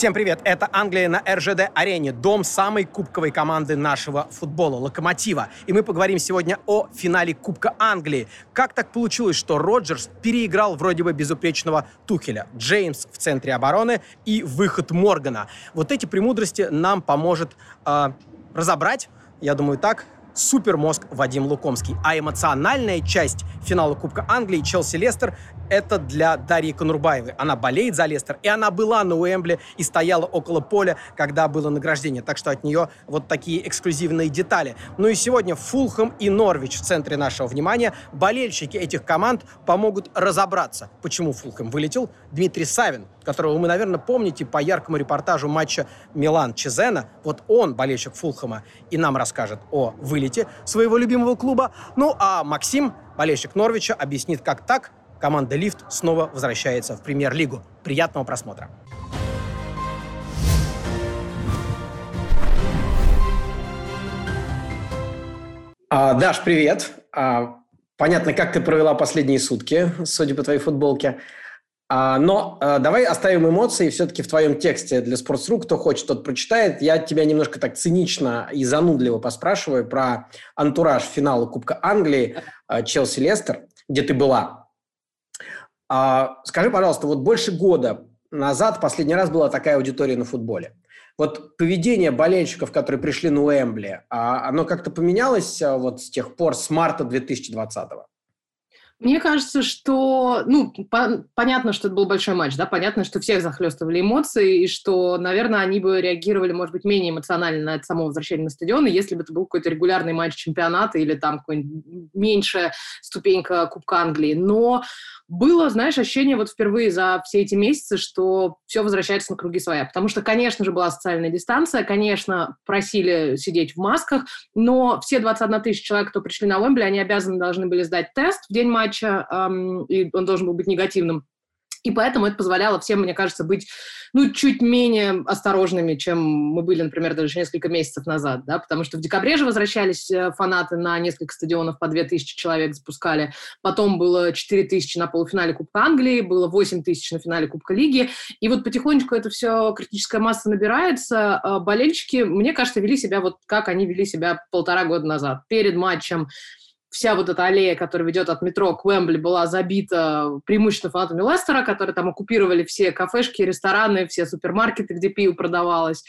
Всем привет! Это Англия на РЖД-арене, дом самой кубковой команды нашего футбола, Локомотива. И мы поговорим сегодня о финале Кубка Англии. Как так получилось, что Роджерс переиграл вроде бы безупречного Тухеля, Джеймс в центре обороны и выход Моргана. Вот эти премудрости нам поможет э, разобрать, я думаю так, супермозг Вадим Лукомский. А эмоциональная часть финала Кубка Англии Челси-Лестер это для Дарьи Конурбаевой. Она болеет за Лестер, и она была на Уэмбле и стояла около поля, когда было награждение. Так что от нее вот такие эксклюзивные детали. Ну и сегодня Фулхэм и Норвич в центре нашего внимания. Болельщики этих команд помогут разобраться, почему Фулхэм вылетел. Дмитрий Савин, которого вы, наверное, помните по яркому репортажу матча Милан-Чезена. Вот он, болельщик Фулхэма, и нам расскажет о вылете своего любимого клуба. Ну а Максим, болельщик Норвича, объяснит, как так команда «Лифт» снова возвращается в премьер-лигу. Приятного просмотра! А, Даш, привет! А, понятно, как ты провела последние сутки, судя по твоей футболке. А, но а, давай оставим эмоции все-таки в твоем тексте для Sports.ru. Кто хочет, тот прочитает. Я тебя немножко так цинично и занудливо поспрашиваю про антураж финала Кубка Англии а, Челси-Лестер, где ты была. Скажи, пожалуйста, вот больше года назад последний раз была такая аудитория на футболе. Вот поведение болельщиков, которые пришли на Уэмбли, оно как-то поменялось вот с тех пор, с марта 2020 -го? Мне кажется, что, ну, по- понятно, что это был большой матч, да, понятно, что всех захлестывали эмоции, и что, наверное, они бы реагировали, может быть, менее эмоционально на это само возвращение на стадион, если бы это был какой-то регулярный матч чемпионата или там какой-нибудь меньшая ступенька Кубка Англии. Но было, знаешь, ощущение вот впервые за все эти месяцы, что все возвращается на круги своя. Потому что, конечно же, была социальная дистанция, конечно, просили сидеть в масках, но все 21 тысяч человек, кто пришли на Уэмбли, они обязаны должны были сдать тест в день матча, эм, и он должен был быть негативным. И поэтому это позволяло всем, мне кажется, быть ну, чуть менее осторожными, чем мы были, например, даже несколько месяцев назад, да, потому что в декабре же возвращались э, фанаты на несколько стадионов, по 2000 человек запускали, потом было 4000 на полуфинале Кубка Англии, было 8000 на финале Кубка Лиги, и вот потихонечку это все, критическая масса набирается, а болельщики, мне кажется, вели себя вот как они вели себя полтора года назад, перед матчем, вся вот эта аллея, которая ведет от метро к Уэмбли, была забита преимущественно фанатами Лестера, которые там оккупировали все кафешки, рестораны, все супермаркеты, где пиво продавалось.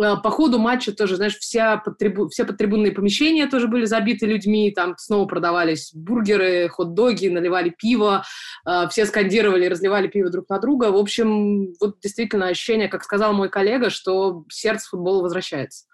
Э, по ходу матча тоже, знаешь, вся подтрибу... все подтрибунные помещения тоже были забиты людьми, там снова продавались бургеры, хот-доги, наливали пиво, э, все скандировали, разливали пиво друг на друга. В общем, вот действительно ощущение, как сказал мой коллега, что сердце футбола возвращается.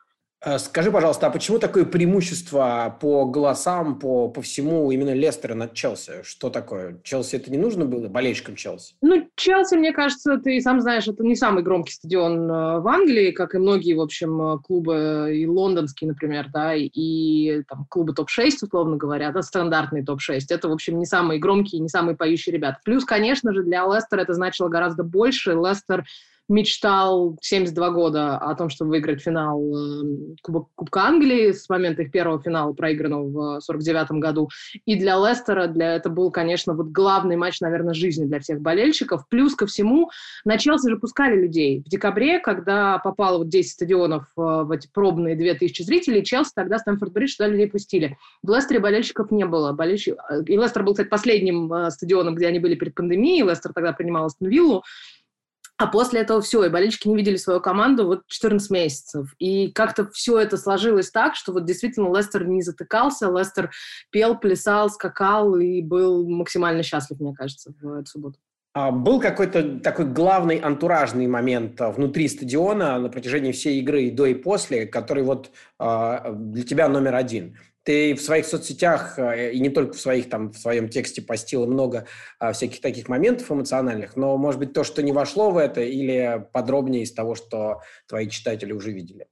Э, скажи, пожалуйста, а почему такое преимущество по голосам, по, по всему именно Лестера над Челси? Что такое? Челси это не нужно было, болельщикам Челси? Ну, Челси, мне кажется, ты сам знаешь, это не самый громкий стадион э, в Англии, как и многие, в общем, э, клубы, и лондонские, например, да, и там клубы топ-6, условно говоря, да, стандартный топ-6. Это, в общем, не самые громкие, не самые поющие ребята. Плюс, конечно же, для Лестера это значило гораздо больше. Лестер мечтал 72 года о том, чтобы выиграть финал эм, Кубок, Кубка Англии с момента их первого финала, проигранного в 49 году. И для Лестера для это был, конечно, вот главный матч, наверное, жизни для всех болельщиков. Плюс ко всему, на Челси же пускали людей. В декабре, когда попало вот 10 стадионов э, в эти пробные 2000 зрителей, Челси тогда Стэнфорд-Бридж туда людей пустили. В Лестере болельщиков не было. Болельщик... Э, и Лестер был, кстати, последним э, стадионом, где они были перед пандемией. Лестер тогда принимал Астон Виллу. А после этого все, и болельщики не видели свою команду вот 14 месяцев. И как-то все это сложилось так, что вот действительно Лестер не затыкался, Лестер пел, плясал, скакал и был максимально счастлив, мне кажется, в эту субботу. А был какой-то такой главный антуражный момент а, внутри стадиона на протяжении всей игры и до и после, который вот а, для тебя номер один. Ты в своих соцсетях, э, и не только в своих, там, в своем тексте постила много а, всяких таких моментов эмоциональных, но, может быть, то, что не вошло в это, или подробнее из того, что твои читатели уже видели?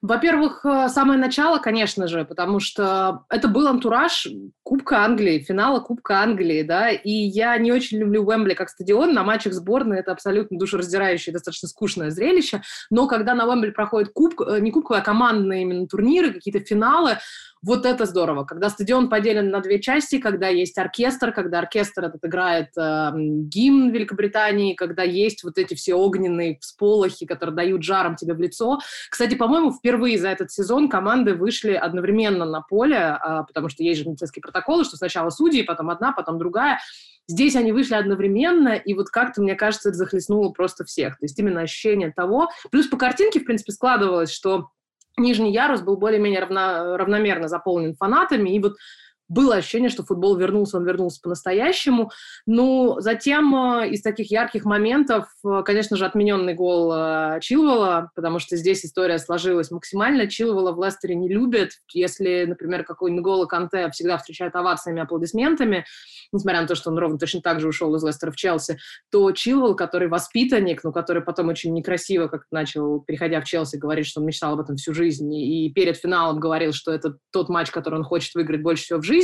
Во-первых, э, самое начало, конечно же, потому что это был антураж Кубка Англии, финала Кубка Англии, да, и я не очень люблю Уэмбли как стадион, на матчах сборной это абсолютно душераздирающее, достаточно скучное зрелище, но когда на Уэмбли проходит куб, э, не кубковые, а командные именно турниры, какие-то финалы, Вот это здорово, когда стадион поделен на две части, когда есть оркестр, когда оркестр этот играет э, гимн Великобритании, когда есть вот эти все огненные всполохи, которые дают жаром тебе в лицо. Кстати, по-моему, впервые за этот сезон команды вышли одновременно на поле, э, потому что есть же медицинские протоколы, что сначала судьи, потом одна, потом другая. Здесь они вышли одновременно, и вот как-то, мне кажется, это захлестнуло просто всех. То есть именно ощущение того... Плюс по картинке, в принципе, складывалось, что нижний ярус был более-менее равно, равномерно заполнен фанатами, и вот было ощущение, что футбол вернулся, он вернулся по-настоящему. Ну, затем э, из таких ярких моментов, э, конечно же, отмененный гол э, Чилвелла, потому что здесь история сложилась максимально. Чилвелла в Лестере не любят. Если, например, какой-нибудь гол Канте всегда встречают овациями, аплодисментами, несмотря на то, что он ровно точно так же ушел из Лестера в Челси, то Чилвелл, который воспитанник, но который потом очень некрасиво как начал, переходя в Челси, говорить, что он мечтал об этом всю жизнь, и перед финалом говорил, что это тот матч, который он хочет выиграть больше всего в жизни.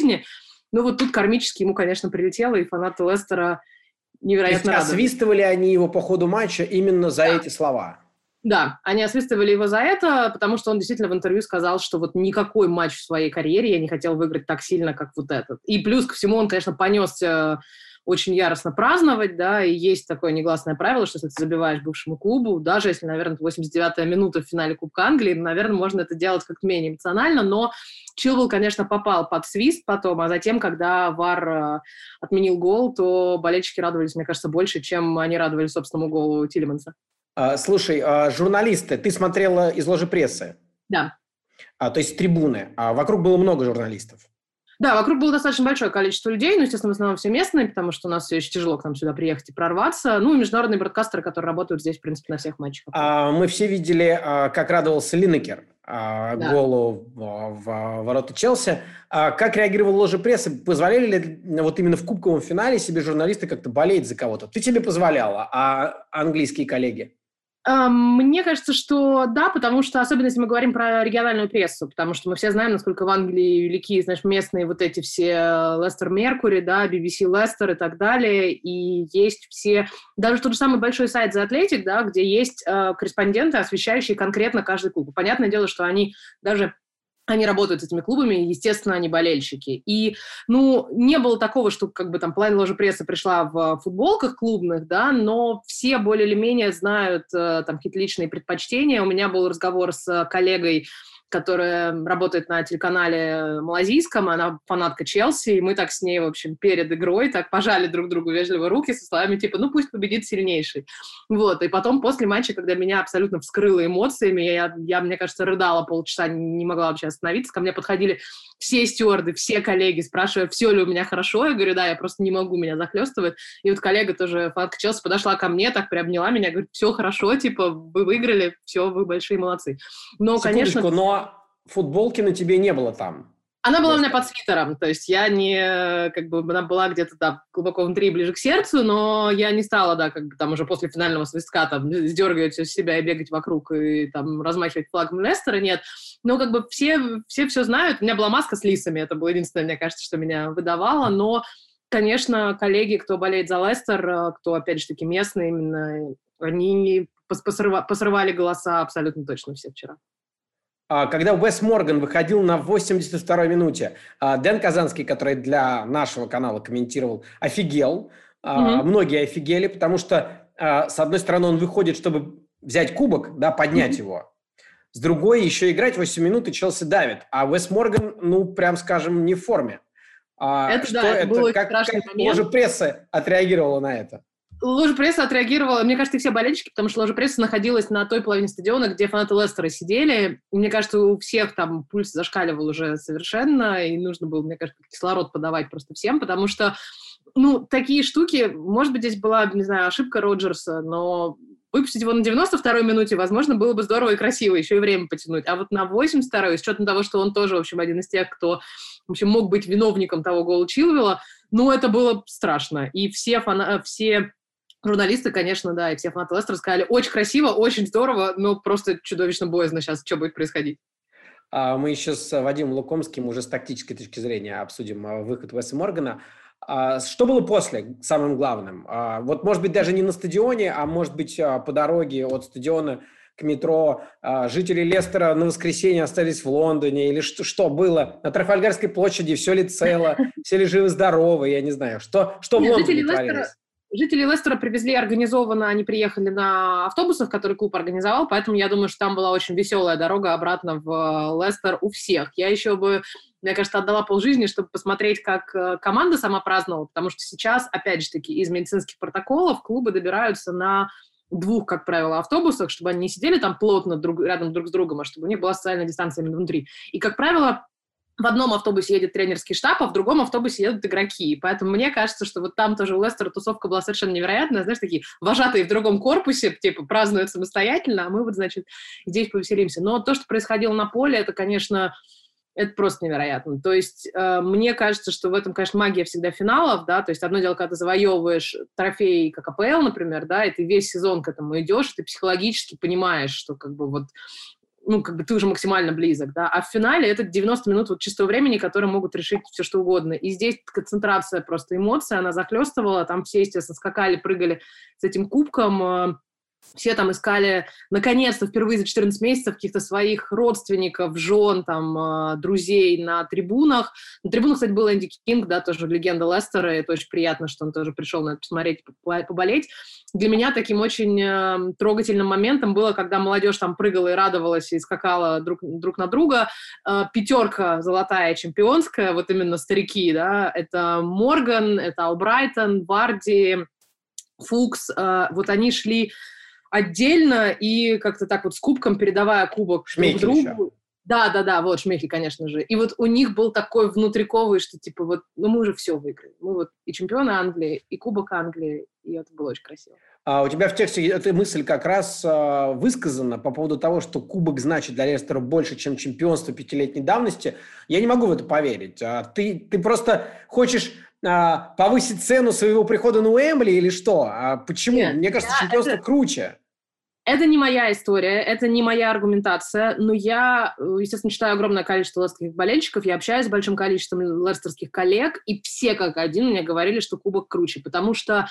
Ну вот тут кармически ему, конечно, прилетело, и фанаты Лестера невероятно есть освистывали они его по ходу матча именно за да. эти слова? Да, они освистывали его за это, потому что он действительно в интервью сказал, что вот никакой матч в своей карьере я не хотел выиграть так сильно, как вот этот. И плюс ко всему он, конечно, понесся очень яростно праздновать, да, и есть такое негласное правило, что если ты забиваешь бывшему клубу, даже если, наверное, 89-я минута в финале Кубка Англии, наверное, можно это делать как-то менее эмоционально, но Чилвелл, конечно, попал под свист потом, а затем, когда Вар э, отменил гол, то болельщики радовались, мне кажется, больше, чем они радовались собственному голу Тилеманса. А, слушай, а журналисты, ты смотрела из ложи прессы? Да. А, то есть трибуны. А вокруг было много журналистов? Да, вокруг было достаточно большое количество людей, ну, естественно, в основном все местные, потому что у нас все еще тяжело к нам сюда приехать и прорваться. Ну, и международные бродкастеры, которые работают здесь, в принципе, на всех матчах. А, мы все видели, а, как радовался Линнекер а, да. голу в, в ворота Челси. А как реагировала ложа прессы? Позволяли ли вот именно в кубковом финале себе журналисты как-то болеть за кого-то? Ты тебе позволяла, а английские коллеги? Мне кажется, что да, потому что, особенно если мы говорим про региональную прессу, потому что мы все знаем, насколько в Англии велики, знаешь, местные вот эти все Лестер Меркури, да, BBC Лестер и так далее, и есть все, даже тот же самый большой сайт The Athletic, да, где есть э, корреспонденты, освещающие конкретно каждый клуб. Понятное дело, что они даже они работают с этими клубами, естественно, они болельщики. И, ну, не было такого, что как бы там половина ложи прессы пришла в футболках клубных, да, но все более или менее знают э, там какие-то личные предпочтения. У меня был разговор с коллегой которая работает на телеканале малазийском, она фанатка Челси, и мы так с ней, в общем, перед игрой так пожали друг другу вежливо руки со словами типа, ну пусть победит сильнейший. Вот, и потом после матча, когда меня абсолютно вскрыло эмоциями, я, я мне кажется, рыдала полчаса, не могла вообще остановиться, ко мне подходили все стюарды, все коллеги, спрашивая, все ли у меня хорошо, я говорю, да, я просто не могу, меня захлестывает. И вот коллега тоже, фанатка Челси, подошла ко мне, так приобняла меня, говорит, все хорошо, типа, вы выиграли, все, вы большие молодцы. Но, конечно... но футболки на тебе не было там. Она была у меня под свитером, то есть я не, как бы, она была где-то там глубоко внутри, ближе к сердцу, но я не стала, да, как бы там уже после финального свистка там сдергивать все себя и бегать вокруг и там размахивать флагом Лестера, нет. Но как бы все, все все знают, у меня была маска с лисами, это было единственное, мне кажется, что меня выдавало, но, конечно, коллеги, кто болеет за Лестер, кто, опять же таки, местные именно, они посрывали голоса абсолютно точно все вчера. А, когда Уэс Морган выходил на 82-й минуте, а, Дэн Казанский, который для нашего канала комментировал, офигел. Mm-hmm. Многие офигели, потому что, с одной стороны, он выходит, чтобы взять кубок, да, поднять mm-hmm. его. С другой, еще играть 8 минут, и Челси давит. А Уэс Морган, ну, прям скажем, не в форме. Это, что да, это, это было как, как момент. Уже пресса отреагировала на это? Ложа пресса отреагировала, мне кажется, и все болельщики, потому что ложа пресса находилась на той половине стадиона, где фанаты Лестера сидели. Мне кажется, у всех там пульс зашкаливал уже совершенно, и нужно было, мне кажется, кислород подавать просто всем, потому что, ну, такие штуки, может быть, здесь была, не знаю, ошибка Роджерса, но выпустить его на 92-й минуте, возможно, было бы здорово и красиво, еще и время потянуть. А вот на 82-й, с учетом того, что он тоже, в общем, один из тех, кто, в общем, мог быть виновником того гола Чилвелла, ну, это было страшно. И все, фана... все журналисты, конечно, да, и все фанаты Лестера сказали, очень красиво, очень здорово, но просто чудовищно боязно сейчас, что будет происходить. А, мы еще с Вадимом Лукомским уже с тактической точки зрения обсудим а, выход Уэса Моргана. А, что было после, самым главным? Вот, может быть, даже не на стадионе, а может быть, по дороге от стадиона к метро, а, жители Лестера на воскресенье остались в Лондоне, или что, что было? На Трафальгарской площади все ли цело, все ли живы-здоровы, я не знаю. Что, что в Лондоне творилось? Жители Лестера привезли организованно, они приехали на автобусах, которые клуб организовал, поэтому я думаю, что там была очень веселая дорога обратно в э, Лестер у всех. Я еще бы, мне кажется, отдала полжизни, чтобы посмотреть, как э, команда сама праздновала, потому что сейчас, опять же таки, из медицинских протоколов клубы добираются на двух, как правило, автобусах, чтобы они не сидели там плотно друг, рядом друг с другом, а чтобы у них была социальная дистанция внутри. И, как правило, в одном автобусе едет тренерский штаб, а в другом автобусе едут игроки. Поэтому мне кажется, что вот там тоже у Лестера тусовка была совершенно невероятная. Знаешь, такие вожатые в другом корпусе, типа, празднуют самостоятельно, а мы вот, значит, здесь повеселимся. Но то, что происходило на поле, это, конечно, это просто невероятно. То есть э, мне кажется, что в этом, конечно, магия всегда финалов, да, то есть одно дело, когда ты завоевываешь трофей, как АПЛ, например, да, и ты весь сезон к этому идешь, ты психологически понимаешь, что как бы вот ну, как бы ты уже максимально близок, да, а в финале это 90 минут вот чистого времени, которые могут решить все, что угодно. И здесь концентрация просто эмоций, она захлестывала, там все, естественно, скакали, прыгали с этим кубком, э, все там искали, наконец-то, впервые за 14 месяцев каких-то своих родственников, жен, там, э, друзей на трибунах. На трибунах, кстати, был Энди Кинг, да, тоже легенда Лестера, и это очень приятно, что он тоже пришел на это посмотреть, поболеть. Для меня таким очень э, трогательным моментом было, когда молодежь там прыгала и радовалась, и скакала друг, друг на друга. Э, пятерка золотая чемпионская, вот именно старики, да, это Морган, это Албрайтон, Варди, Фукс, вот они шли отдельно и как-то так вот с кубком передавая кубок Шмейхель друг другу. Еще. Да, да, да, вот Шмейхель, конечно же. И вот у них был такой внутриковый, что типа вот, ну мы уже все выиграли. Мы вот и чемпионы Англии, и Кубок Англии, и это было очень красиво. А у тебя в тексте эта мысль как раз а, высказана по поводу того, что кубок значит для Лестера больше, чем чемпионство пятилетней давности. Я не могу в это поверить. А ты, ты просто хочешь а, повысить цену своего прихода на Уэмбли или что? А почему? Нет, Мне кажется, чемпионство это... круче. Это не моя история, это не моя аргументация, но я, э, естественно, читаю огромное количество лестерских болельщиков, я общаюсь с большим количеством лестерских коллег, и все как один мне говорили, что кубок круче, потому что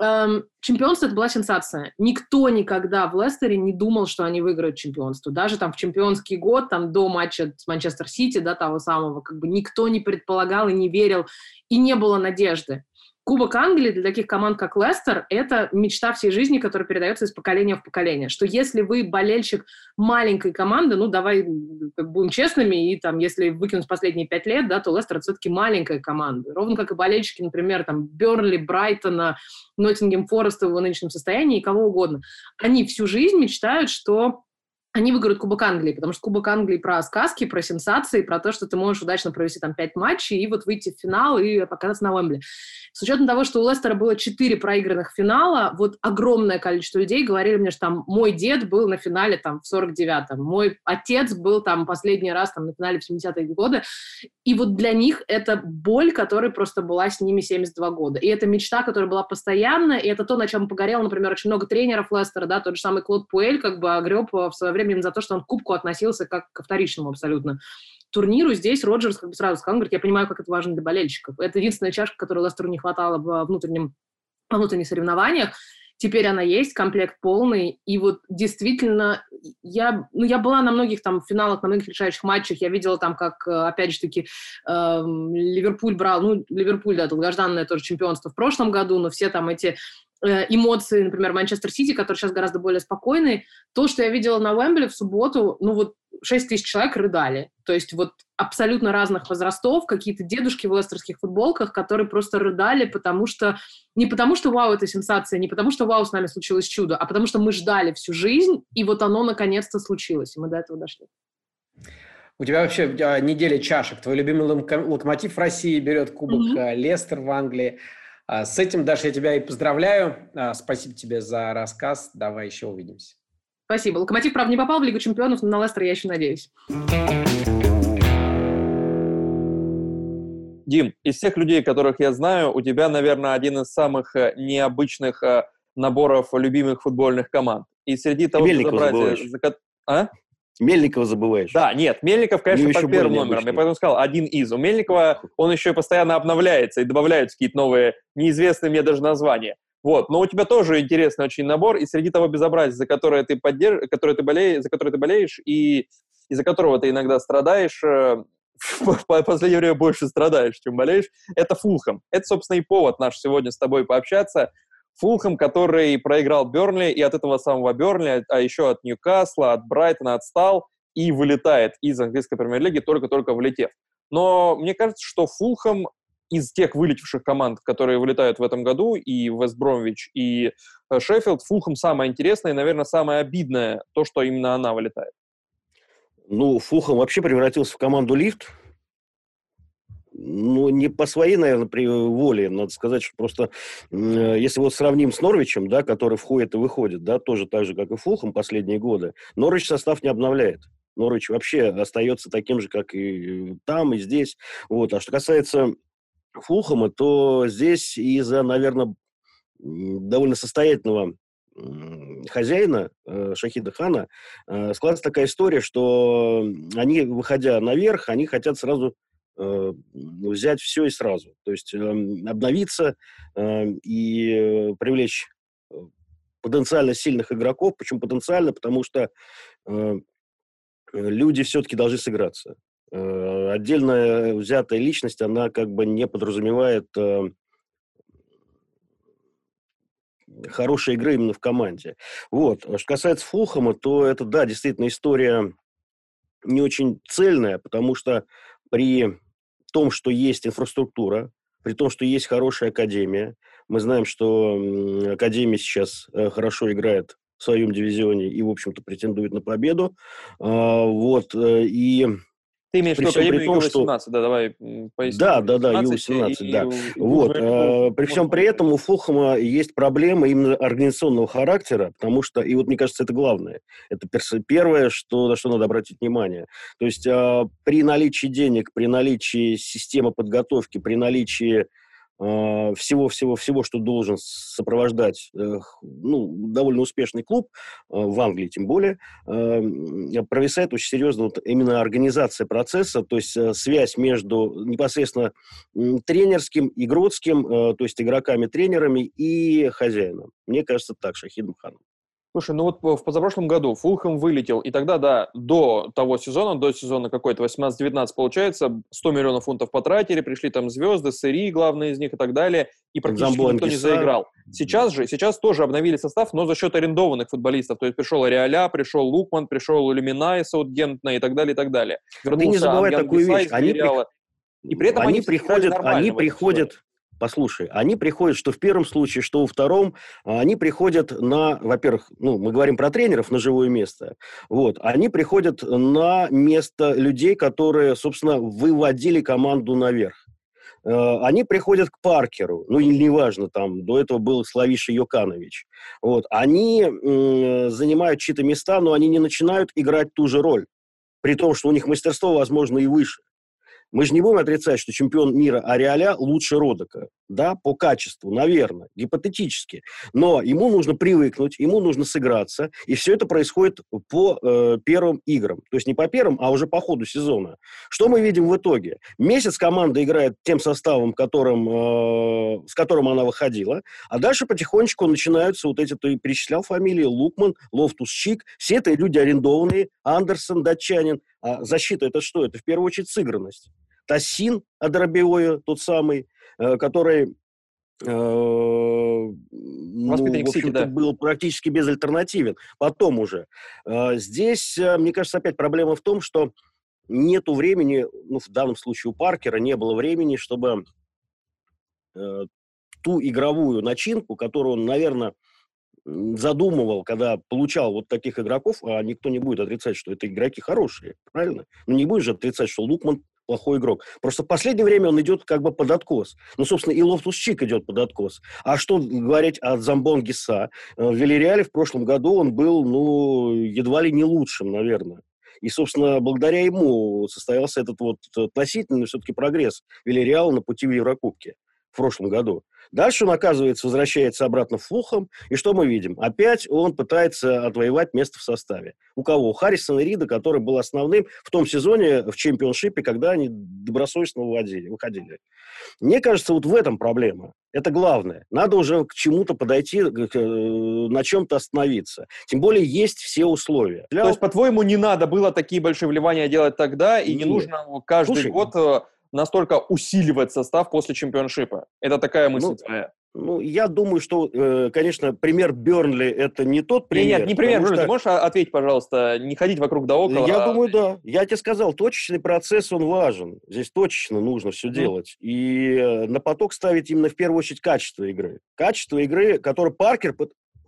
эм, чемпионство это была сенсация. Никто никогда в Лестере не думал, что они выиграют чемпионство. Даже там в чемпионский год, там до матча с Манчестер Сити, да, того самого, как бы никто не предполагал и не верил, и не было надежды. Кубок Англии для таких команд, как Лестер, это мечта всей жизни, которая передается из поколения в поколение. Что если вы болельщик маленькой команды, ну, давай будем честными, и там, если выкинуть последние пять лет, да, то Лестер все-таки маленькая команда. Ровно как и болельщики, например, там, Бернли, Брайтона, Ноттингем Фореста в его нынешнем состоянии и кого угодно. Они всю жизнь мечтают, что они выиграют Кубок Англии, потому что Кубок Англии про сказки, про сенсации, про то, что ты можешь удачно провести там пять матчей и вот выйти в финал и показаться на Уэмбли. С учетом того, что у Лестера было четыре проигранных финала, вот огромное количество людей говорили мне, что там мой дед был на финале там в 49-м, мой отец был там последний раз там на финале в 70-е годы, и вот для них это боль, которая просто была с ними 72 года. И это мечта, которая была постоянно, и это то, на чем погорел, например, очень много тренеров Лестера, да, тот же самый Клод Пуэль как бы огреб в свое время именно за то, что он к кубку относился как ко вторичному абсолютно турниру. Здесь Роджерс как бы сразу сказал, говорит, я понимаю, как это важно для болельщиков. Это единственная чашка, которой Лестеру не хватало в внутреннем, во внутренних соревнованиях. Теперь она есть, комплект полный. И вот действительно, я, ну, я была на многих там финалах, на многих решающих матчах. Я видела там, как, опять же таки, э, Ливерпуль брал, ну, Ливерпуль, да, долгожданное тоже чемпионство в прошлом году, но все там эти Э, эмоции, например, Манчестер Сити, который сейчас гораздо более спокойный. То, что я видела на Уэмбли в субботу, ну вот 6 тысяч человек рыдали. То есть вот абсолютно разных возрастов, какие-то дедушки в лестерских футболках, которые просто рыдали, потому что... Не потому что вау, это сенсация, не потому что вау, с нами случилось чудо, а потому что мы ждали всю жизнь, и вот оно наконец-то случилось, и мы до этого дошли. У тебя вообще неделя чашек. Твой любимый локомотив в России берет кубок, mm-hmm. Лестер в Англии. А, с этим, Даша, я тебя и поздравляю. А, спасибо тебе за рассказ. Давай еще увидимся. Спасибо. Локомотив, правда, не попал в Лигу чемпионов, но на Лестер я еще надеюсь. Дим, из всех людей, которых я знаю, у тебя, наверное, один из самых э, необычных э, наборов любимых футбольных команд. И среди того, что забрать... А? Мельникова забываешь. Да, нет, Мельников, конечно, под первым номером. Я поэтому сказал, один из. У Мельникова он еще и постоянно обновляется и добавляются какие-то новые, неизвестные мне даже названия. Вот, но у тебя тоже интересный очень набор, и среди того безобразия, за которое ты поддерж... которое ты болеешь, за которое ты болеешь, и из-за которого ты иногда страдаешь, э, в последнее время больше страдаешь, чем болеешь, это Фулхэм. Это, собственно, и повод наш сегодня с тобой пообщаться. Фулхэм, который проиграл Бернли, и от этого самого Бернли, а еще от Ньюкасла, от Брайтона отстал и вылетает из английской премьер-лиги, только-только влетев. Но мне кажется, что Фулхэм из тех вылетевших команд, которые вылетают в этом году, и Вест Бромвич, и э, Шеффилд, Фулхэм самое интересное и, наверное, самое обидное, то, что именно она вылетает. Ну, Фулхэм вообще превратился в команду лифт, ну, не по своей, наверное, при воле, надо сказать, что просто, э, если вот сравним с Норвичем, да, который входит и выходит, да, тоже так же, как и Фулхам последние годы, Норвич состав не обновляет. Норвич вообще остается таким же, как и там, и здесь. Вот. А что касается Фулхама, то здесь из-за, наверное, довольно состоятельного хозяина э, Шахида Хана э, складывается такая история, что они, выходя наверх, они хотят сразу Э, взять все и сразу. То есть эм, обновиться эм, и привлечь э, потенциально сильных игроков. Почему потенциально? Потому что э, люди все-таки должны сыграться. Отдельная взятая личность, она как бы не подразумевает хорошей игры именно в команде. Вот. Что касается Фулхама, то это, да, действительно история не очень цельная, потому что при том, что есть инфраструктура, при том, что есть хорошая академия. Мы знаем, что академия сейчас э, хорошо играет в своем дивизионе и, в общем-то, претендует на победу. А, вот, э, и ты имеешь в виду Академию том, что... да, давай поясним. Да, да, да, Ю-18, да. И, вот, э, при всем при этом у Фулхэма есть проблемы именно организационного характера, потому что, и вот мне кажется, это главное, это первое, что, на что надо обратить внимание. То есть э, при наличии денег, при наличии системы подготовки, при наличии всего-всего-всего, что должен сопровождать ну, довольно успешный клуб, э, в Англии тем более, э, провисает очень серьезно вот именно организация процесса, то есть э, связь между непосредственно тренерским, игротским, то есть игроками-тренерами и хозяином. Мне кажется так, Шахидом Ханом. Слушай, ну вот в позапрошлом году Фулхэм вылетел, и тогда, да, до того сезона, до сезона какой-то 18-19, получается, 100 миллионов фунтов потратили, пришли там звезды, сыри, главные из них и так далее, и практически Замбо никто не заиграл. Сейчас же, сейчас тоже обновили состав, но за счет арендованных футболистов, то есть пришел Реаля, пришел Лукман, пришел Люминай, Саутгентна и так далее, и так далее. Вернулся Ты не забывай Ангян такую вещь, они, при... и при этом они, они приходят, они приходят, Послушай, они приходят, что в первом случае, что во втором, они приходят на, во-первых, ну, мы говорим про тренеров на живое место, вот, они приходят на место людей, которые, собственно, выводили команду наверх. Э, они приходят к Паркеру, ну, неважно, там, до этого был Славиша Йоканович. Вот, они занимают чьи-то места, но они не начинают играть ту же роль, при том, что у них мастерство, возможно, и выше. Мы же не будем отрицать, что чемпион мира Ариаля лучше Родока. Да, по качеству, наверное, гипотетически. Но ему нужно привыкнуть, ему нужно сыграться. И все это происходит по э, первым играм. То есть не по первым, а уже по ходу сезона. Что мы видим в итоге? Месяц команда играет тем составом, которым, э, с которым она выходила. А дальше потихонечку начинаются вот эти, ты перечислял фамилии, Лукман, Лофтус-Чик. Все это люди арендованные. Андерсон, датчанин. А защита это что? Это в первую очередь сыгранность. Тосин Адарабиойо, тот самый, э, который э, ну, в общем да. был практически безальтернативен. Потом уже. Э, здесь, мне кажется, опять проблема в том, что нету времени, ну, в данном случае у Паркера не было времени, чтобы ту игровую начинку, которую он, наверное, задумывал, когда получал вот таких игроков, а никто не будет отрицать, что это игроки хорошие, правильно? Ну, не будешь же отрицать, что Лукман плохой игрок. Просто в последнее время он идет как бы под откос. Ну, собственно, и Лофтус-Чик идет под откос. А что говорить о Замбо Ангиса? Э, в Вильяреале в прошлом году он был, ну, едва ли не лучшим, наверное. И, собственно, благодаря ему состоялся этот вот относительный все-таки прогресс Вильяреала на пути в Еврокубке в прошлом году. Дальше он, оказывается, возвращается обратно в Фулхэм, и что мы видим? Опять он пытается отвоевать место в составе. У кого? У Харрисона Рида, который был основным в том сезоне в чемпионшипе, когда они добросовестно выводили, выходили. Мне кажется, вот в этом проблема. Это главное. Надо уже к чему-то подойти, к, на чем-то остановиться. Тем более есть все условия. Для... То есть, по-твоему, не надо было такие большие вливания делать тогда, и Нет. не нужно каждый Слушай, год э, настолько усиливать состав после чемпионшипа? Это такая мысль ну, твоя? Ну, я думаю, что, э, конечно, пример Бернли это не тот пример. Нет, не пример Бернли. Что... Можешь ответить, пожалуйста, не ходить вокруг да около? Я а... думаю, да. Я тебе сказал, точечный процесс, он важен. Здесь точечно нужно все mm. делать. И э, на поток ставить именно в первую очередь качество игры. Качество игры, которое Паркер...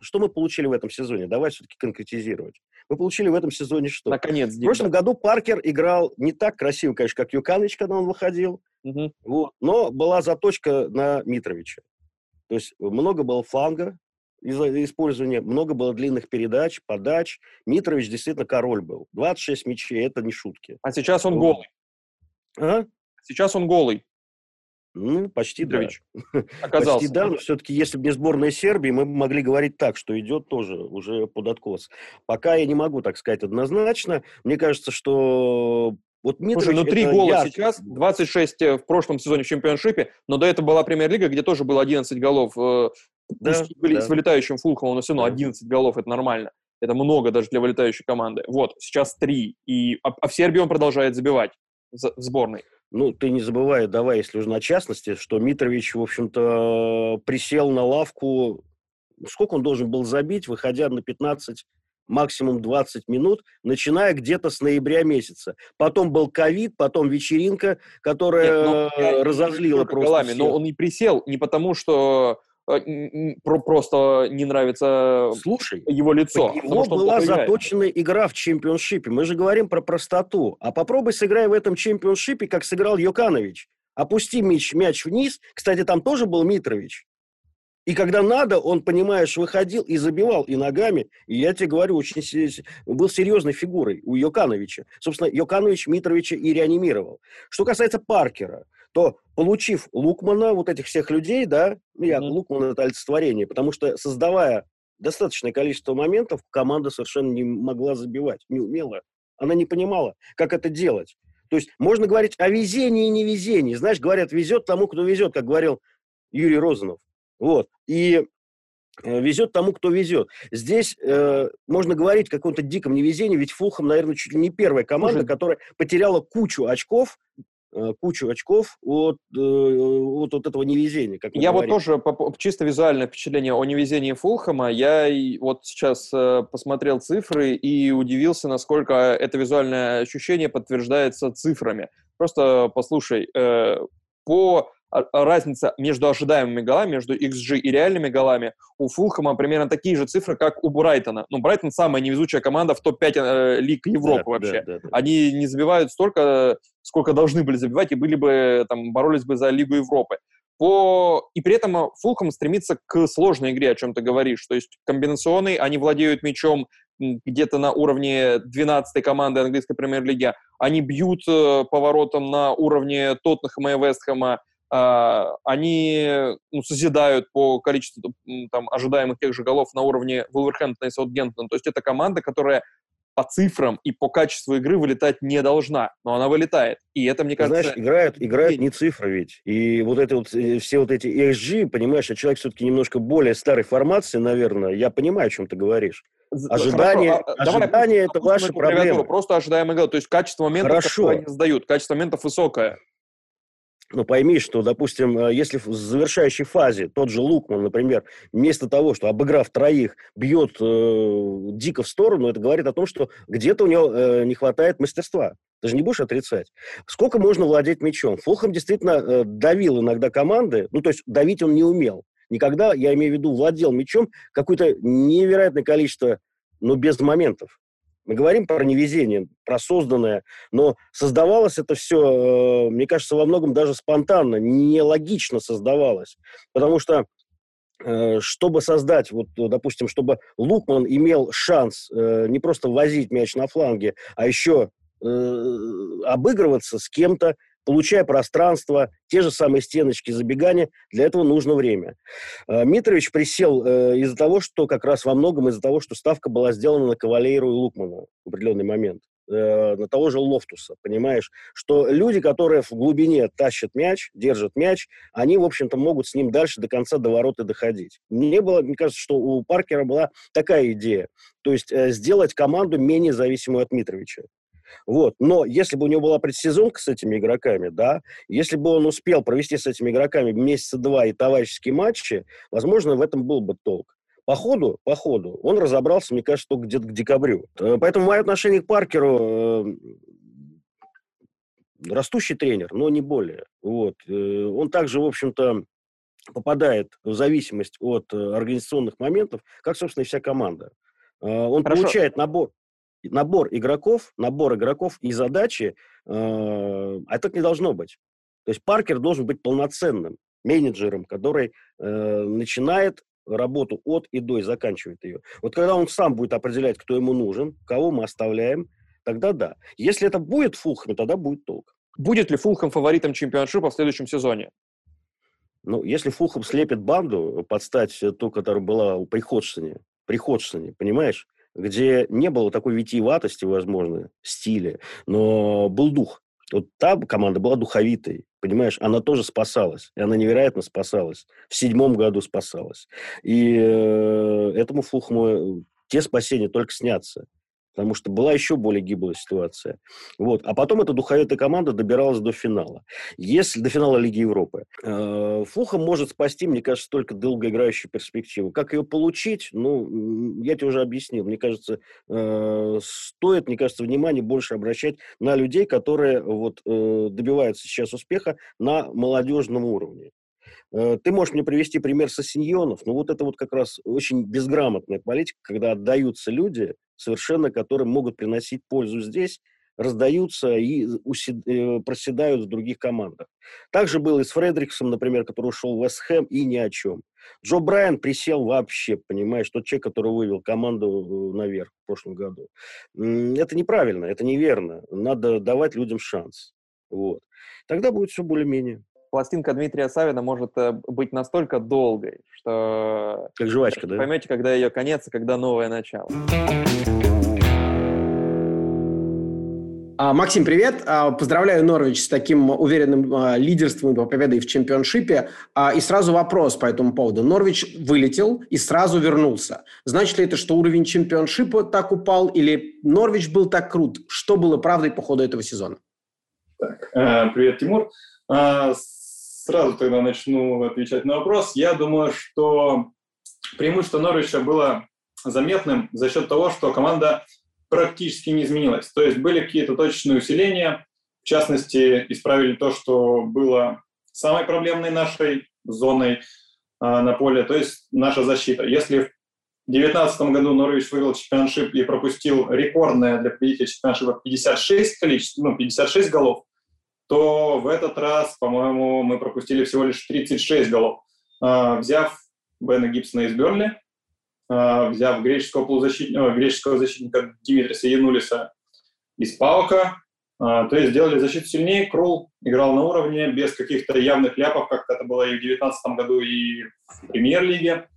Что мы получили в этом сезоне? Давай все-таки конкретизировать. Мы получили в этом сезоне что? Наконец. В прошлом году Паркер играл не так красиво, конечно, как Юканович, когда он выходил. Угу. Вот, но была заточка на Митровича. То есть много было фланга использования, много было длинных передач, подач. Митрович действительно король был. 26 мячей, это не шутки. А сейчас он голый. А? Сейчас он голый. Ну, почти да. Оказался. Почти да, но все-таки, если бы не сборная Сербии, мы могли говорить так, что идет тоже уже под откос. Пока я не могу так сказать однозначно. Мне кажется, что вот Слушай, ну три гола яркий. сейчас, 26 э, в прошлом сезоне в чемпионшипе, но до этого была премьер-лига, где тоже было 11 голов. Э, да, были да. с вылетающим Фулхом, но все равно 11 голов, это нормально. Это много даже для вылетающей команды. Вот, сейчас три. И, а, а в Сербии он продолжает забивать в сборной. Ну, ты не забывай, давай, если уже на частности, что Митрович, в общем-то, присел на лавку. Сколько он должен был забить, выходя на 15 максимум 20 минут, начиная где-то с ноября месяца. Потом был ковид, потом вечеринка, которая Нет, разозлила просто голами, всех. Но он не присел не потому, что э, просто не нравится Слушай, его лицо. У него была заточенная игра в чемпионшипе. Мы же говорим про простоту. А попробуй сыграй в этом чемпионшипе, как сыграл Йоканович. Опусти мяч, мяч вниз. Кстати, там тоже был Митрович. И когда надо, он, понимаешь, выходил и забивал и ногами. И я тебе говорю, очень был серьезной фигурой у Йокановича. Собственно, Йоканович Митровича и реанимировал. Что касается Паркера, то, получив Лукмана, вот этих всех людей, да, я, mm-hmm. Лукман это олицетворение, потому что, создавая достаточное количество моментов, команда совершенно не могла забивать, не умела. Она не понимала, как это делать. То есть можно говорить о везении и невезении. Знаешь, говорят, везет тому, кто везет, как говорил Юрий Розанов. Вот. И э, везет тому, кто везет. Здесь э, можно говорить о каком-то диком невезении, ведь Фулхам, наверное, чуть ли не первая команда, Слушай, которая потеряла кучу очков, э, кучу очков от, э, от, от этого невезения. Как я говорим. вот тоже чисто визуальное впечатление о невезении Фулхама. Я вот сейчас посмотрел цифры и удивился, насколько это визуальное ощущение подтверждается цифрами. Просто послушай, по разница между ожидаемыми голами, между XG и реальными голами у Фулхэма примерно такие же цифры, как у Брайтона. Ну, Брайтон самая невезучая команда в топ-5 э, лиг Европы да, вообще. Да, да, да. Они не забивают столько, сколько должны были забивать, и были бы, там, боролись бы за Лигу Европы. По... И при этом Фулхэм стремится к сложной игре, о чем ты говоришь. То есть комбинационный, они владеют мячом где-то на уровне 12-й команды английской премьер-лиги. Они бьют э, поворотом на уровне Тоттенхэма и Вестхэма. А, они ну, созидают по количеству там, ожидаемых тех же голов на уровне Вулверхэмптона и Саутгемптона. То есть это команда, которая по цифрам и по качеству игры вылетать не должна, но она вылетает. И это, мне кажется... Знаешь, играет, играет не цифра ведь. И вот это вот, э, все вот эти ESG, понимаешь, а человек все-таки немножко более старой формации, наверное, я понимаю, о чем ты говоришь. Ожидание, Хорошо, а, ожидание это ваша проблема. Просто ожидаемое игра. То есть качество моментов, Хорошо. которые они сдают, качество моментов высокое. Ну, пойми, что, допустим, э, если в завершающей фазе тот же Лукман, например, вместо того, что, обыграв троих, бьет э, дико в сторону, это говорит о том, что где-то у него э, не хватает мастерства. Ты же не будешь отрицать. Сколько можно владеть мячом? Фулхэм действительно э, давил иногда команды, ну, то есть давить он не умел. Никогда, я имею в виду, владел мячом какое-то невероятное количество, но без моментов. Мы говорим про невезение, про созданное, но создавалось это все, э, мне кажется, во многом даже спонтанно, нелогично создавалось. Потому что э, чтобы создать, вот, допустим, чтобы Лукман имел шанс э, не просто возить мяч на фланге, а еще обыгрываться с кем-то, получая пространство, те же самые стеночки забегания. Для этого нужно время. Э, Митрович присел э, из-за того, что как раз во многом из-за того, что ставка была сделана на Кавалейру и Лукмана в определенный момент на того же Лофтуса, понимаешь? Что люди, которые в глубине тащат мяч, держат мяч, они, в общем-то, могут с ним дальше до конца до ворота доходить. Мне было, мне кажется, что у Паркера была такая идея. То есть сделать команду менее зависимую от Митровича. Вот. Но если бы у него была предсезонка с этими игроками, да, если бы он успел провести с этими игроками месяца два и товарищеские матчи, возможно, в этом был бы толк. По ходу, по ходу, он разобрался, мне кажется, только где-то к декабрю. Э, поэтому мое отношение к Паркеру э, растущий тренер, но не более. Вот. Э, он также, в общем-то, попадает в зависимость от организационных моментов, как, собственно, и вся команда. Он Хорошо. получает набор набор игроков, набор игроков и задачи, э, а так не должно быть. То есть Паркер должен быть полноценным менеджером, который э, начинает работу от и до и заканчивает ее. Вот когда он сам будет определять, кто ему нужен, кого мы оставляем, тогда да. Если это будет Фулхэм, тогда будет толк. Будет ли Фулхэм фаворитом чемпионшипа в следующем сезоне? Ну, если Фулхэм слепит банду под стать ту, которая была при Ходсоне, при Ходсоне, понимаешь? Где не было такой витиеватости, возможно, стиля, но был дух. Вот та команда была духовитой, понимаешь, она тоже спасалась, и она невероятно спасалась. В седьмом году спасалась. И э, этому Фулхму э, те спасения только снятся потому что была еще более гиблая ситуация. Вот. А потом эта духовитая команда добиралась до финала. Если до финала Лиги Европы. Э, Фуха может спасти, мне кажется, только долгоиграющую перспективу. Как ее получить, ну, я тебе уже объяснил. Мне кажется, э, стоит, мне кажется, внимание больше обращать на людей, которые вот, э, добиваются сейчас успеха на молодежном уровне. Э, ты можешь мне привести пример Сосиньонов, но вот это вот как раз очень безграмотная политика, когда отдаются люди, совершенно которым могут приносить пользу здесь, раздаются и усед... Э, проседают в других командах. Также было и с Фредриксом, например, который ушел в Вестхэм и ни о чем. Джо Брайан присел вообще, понимаешь, тот человек, который вывел команду э, наверх в прошлом году. Это неправильно, это неверно. Надо давать людям шанс. Вот. Тогда будет все более-менее пластинка Дмитрия Савина может э, быть настолько долгой, что... Как жвачка, да? Поймете, когда ее конец и когда новое начало. А, Максим, привет. А, поздравляю Норвич с таким уверенным а, лидерством и победой в чемпионшипе. И сразу вопрос по этому поводу. Норвич вылетел и сразу вернулся. Значит ли это, что уровень чемпионшипа так упал или Норвич был так крут? Что было правдой по ходу этого сезона? Так, э, привет, Тимур. Сразу тогда начну отвечать на вопрос. Я думаю, что преимущество Норвича было заметным за счет того, что команда практически не изменилась. То есть были какие-то точечные усиления, в частности, исправили то, что было самой проблемной нашей зоной э, на поле, то есть наша защита. Если в 2019 году Норвич выиграл чемпионшип и пропустил рекордное для победителя чемпионшипа 56 количество, ну, 56 голов, то в этот раз, по-моему, мы пропустили всего лишь 36 голов. А, взяв Бена Гибсона из Бернли, а, взяв греческого, полузащитника, греческого защитника Димитриса Янулиса из Паука, а, то есть сделали защиту сильнее. Крул играл на уровне, без каких-то явных ляпов, как это было и в 2019 году, и в премьер-лиге.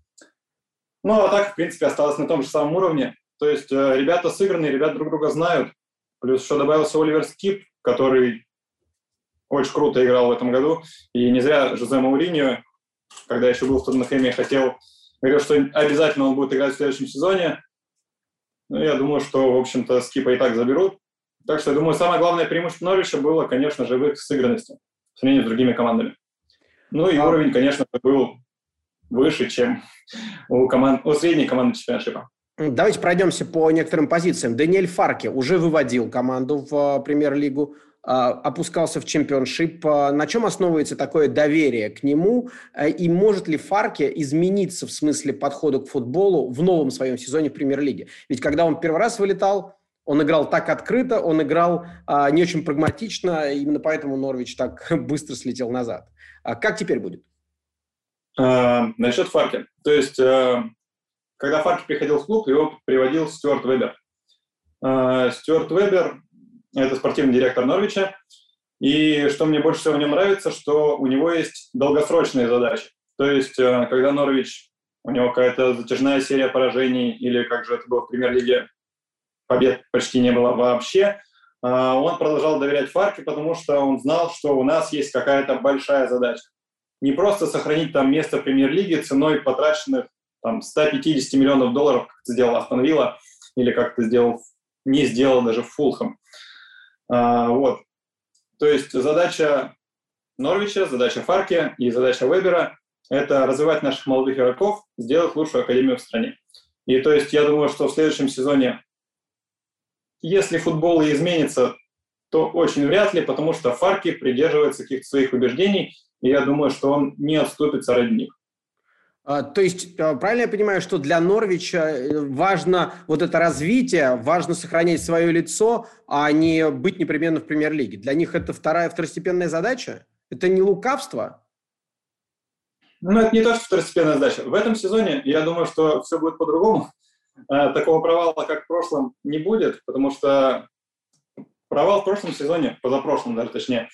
Ну, а так, в принципе, осталось на том же самом уровне. То есть э, ребята сыграны, ребята друг друга знают. Плюс еще добавился Оливер Скип, который очень круто играл в этом году. И не зря Жозе Мауриньо, когда еще был в Тоттенхэме, хотел, говорил, что обязательно он будет играть в следующем сезоне. Ну, я думаю, что, в общем-то, Скипа и так заберут. Так что, я думаю, самое главное преимущество Норвича было, конечно же, в их сыгранности в сравнении с другими командами. Ну и а... уровень, конечно, был выше, чем у, команд, у средней команды чемпионшипа. Давайте пройдемся по некоторым позициям. Даниэль Фарки уже выводил команду в э, премьер-лигу. А, опускался в чемпионшип. А, на чем основывается такое доверие к нему? А, и может ли Фарке измениться в смысле подхода к футболу в новом своем сезоне в премьер-лиге? Ведь когда он первый раз вылетал, он играл так открыто, он играл а, не очень прагматично, именно поэтому Норвич так быстро слетел назад. А как теперь будет? А, насчет Фарки. То есть, а, когда Фарки приходил в клуб, его приводил Стюарт Вебер. А, Стюарт Вебер это спортивный директор Норвича. И что мне больше всего в нем нравится, что у него есть долгосрочные задачи. То есть, э, когда Норвич, у него какая-то затяжная серия поражений, или как же это было в премьер-лиге, побед почти не было вообще, э, он продолжал доверять Фарке, потому что он знал, что у нас есть какая-то большая задача. Не просто сохранить там место в премьер-лиге ценой потраченных там, 150 миллионов долларов, как это сделал Астон Вилла, или как это сделал, не сделал даже Фулхэм. А, вот. То есть задача Норвича, задача Фарки и задача Вебера – это развивать наших молодых игроков, сделать лучшую академию в стране. И то есть я думаю, что в следующем сезоне, если футбол и изменится, то очень вряд ли, потому что Фарки придерживается каких-то своих убеждений, и я думаю, что он не отступится ради них. А, то есть, а, правильно я понимаю, что для Норвича э, важно вот это развитие, важно сохранять свое лицо, а не быть непременно в премьер-лиге? Для них это вторая второстепенная задача? Это не лукавство? Ну, это не то, что второстепенная задача. В этом сезоне я думаю, что все будет по-другому. А, такого провала, как в прошлом, не будет, потому что провал в прошлом сезоне, позапрошлом даже точнее,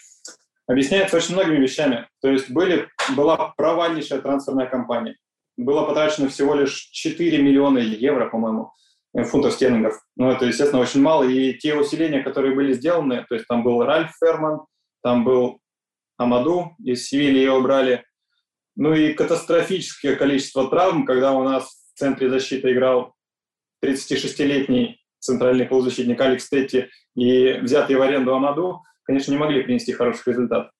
объясняется очень многими вещами. То есть были, была провальнейшая трансферная кампания было потрачено всего лишь 4 миллиона евро, по-моему, э, фунтов стерлингов. Ну, это, естественно, очень мало. И те усиления, которые были сделаны, то есть там был Ральф Ферман, там был Амаду, из Севильи его брали. Ну и катастрофическое количество травм, когда у нас в центре защиты играл 36-летний центральный полузащитник Алекс Тетти и взятый в аренду Амаду, конечно, не могли принести хороших результатов.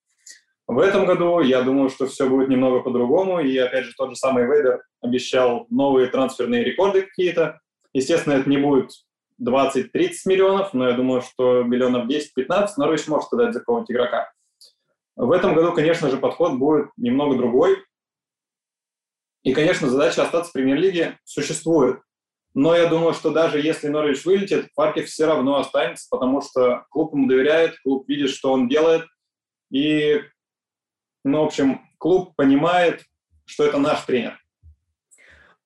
В этом году я думаю, что все будет немного по-другому. И опять же, тот же самый Вейдер обещал новые трансферные рекорды какие-то. Естественно, это не будет 20-30 миллионов, но я думаю, что миллионов 10-15 Норвич может отдать за какого-нибудь игрока. В этом году, конечно же, подход будет немного другой. И, конечно, задача остаться в премьер-лиге существует. Но я думаю, что даже если Норвич вылетит, Фаркев все равно останется, потому что клуб ему доверяет, клуб видит, что он делает. И ну, в общем, клуб понимает, что это наш тренер.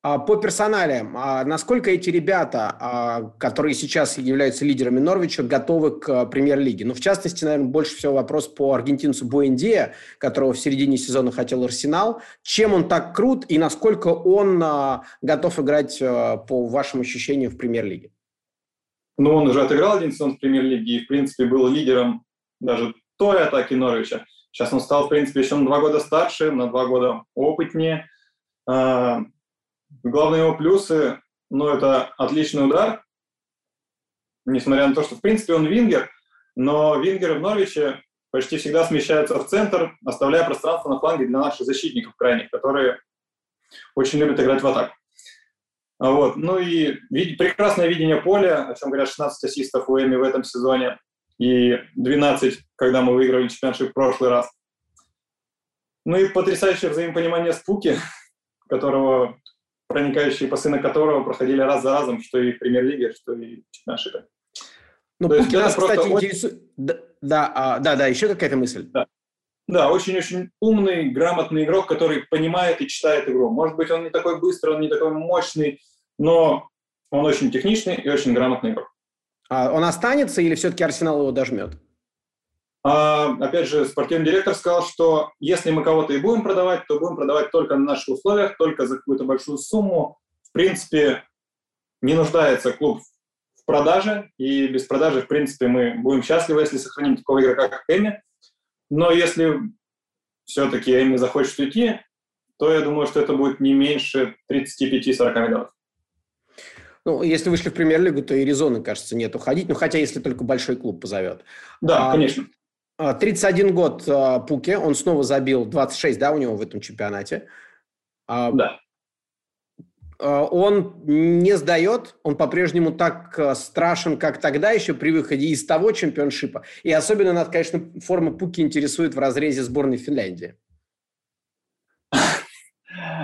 А по персонале, а насколько эти ребята, а, которые сейчас являются лидерами Норвича, готовы к премьер-лиге? Ну, в частности, наверное, больше всего вопрос по аргентинцу Буэндия, которого в середине сезона хотел Арсенал. Чем он так крут и насколько он готов играть по вашим ощущениям в премьер-лиге? Ну, он уже отыграл один сезон в премьер-лиге и, в принципе, был лидером даже той атаки Норвича. Сейчас он стал, в принципе, еще на два года старше, на два года опытнее. Главные его плюсы, ну, это отличный удар, несмотря на то, что, в принципе, он вингер, но вингеры в Норвиче почти всегда смещаются в центр, оставляя пространство на фланге для наших защитников крайних, которые очень любят играть в атаку. А вот. Ну и вид- прекрасное видение поля, о чем говорят 16 ассистов у Эми в этом сезоне и 12, когда мы выиграли чемпионшип в прошлый раз. Ну и потрясающее взаимопонимание с Пуки, которого, проникающие пасы на которого проходили раз за разом, что и в премьер-лиге, что и в чемпионшипе. Ну, То нас, кстати, очень... интересует... Да, да, а, да, да, еще какая-то мысль. Да. Да, очень-очень умный, грамотный игрок, который понимает и читает игру. Может быть, он не такой быстрый, он не такой мощный, но он очень техничный и очень грамотный игрок. А он останется или все-таки Арсенал его дожмет? А, опять же, спортивный директор сказал, что если мы кого-то и будем продавать, то будем продавать только на наших условиях, только за какую-то большую сумму. В принципе, не нуждается клуб в продаже, и без продажи, в принципе, мы будем счастливы, если сохраним такого игрока, как Эми. Но если все-таки Эми захочет уйти, то я думаю, что это будет не меньше 35-40 миллионов. Ну, если вышли в премьер-лигу, то и резоны, кажется, нет уходить. Ну, хотя, если только большой клуб позовет. Да, а, конечно. 31 год а, Пуке, он снова забил 26, да, у него в этом чемпионате. А, да. А, он не сдает, он по-прежнему так а, страшен, как тогда еще при выходе из того чемпионшипа. И особенно нас, конечно, форма Пуки интересует в разрезе сборной Финляндии.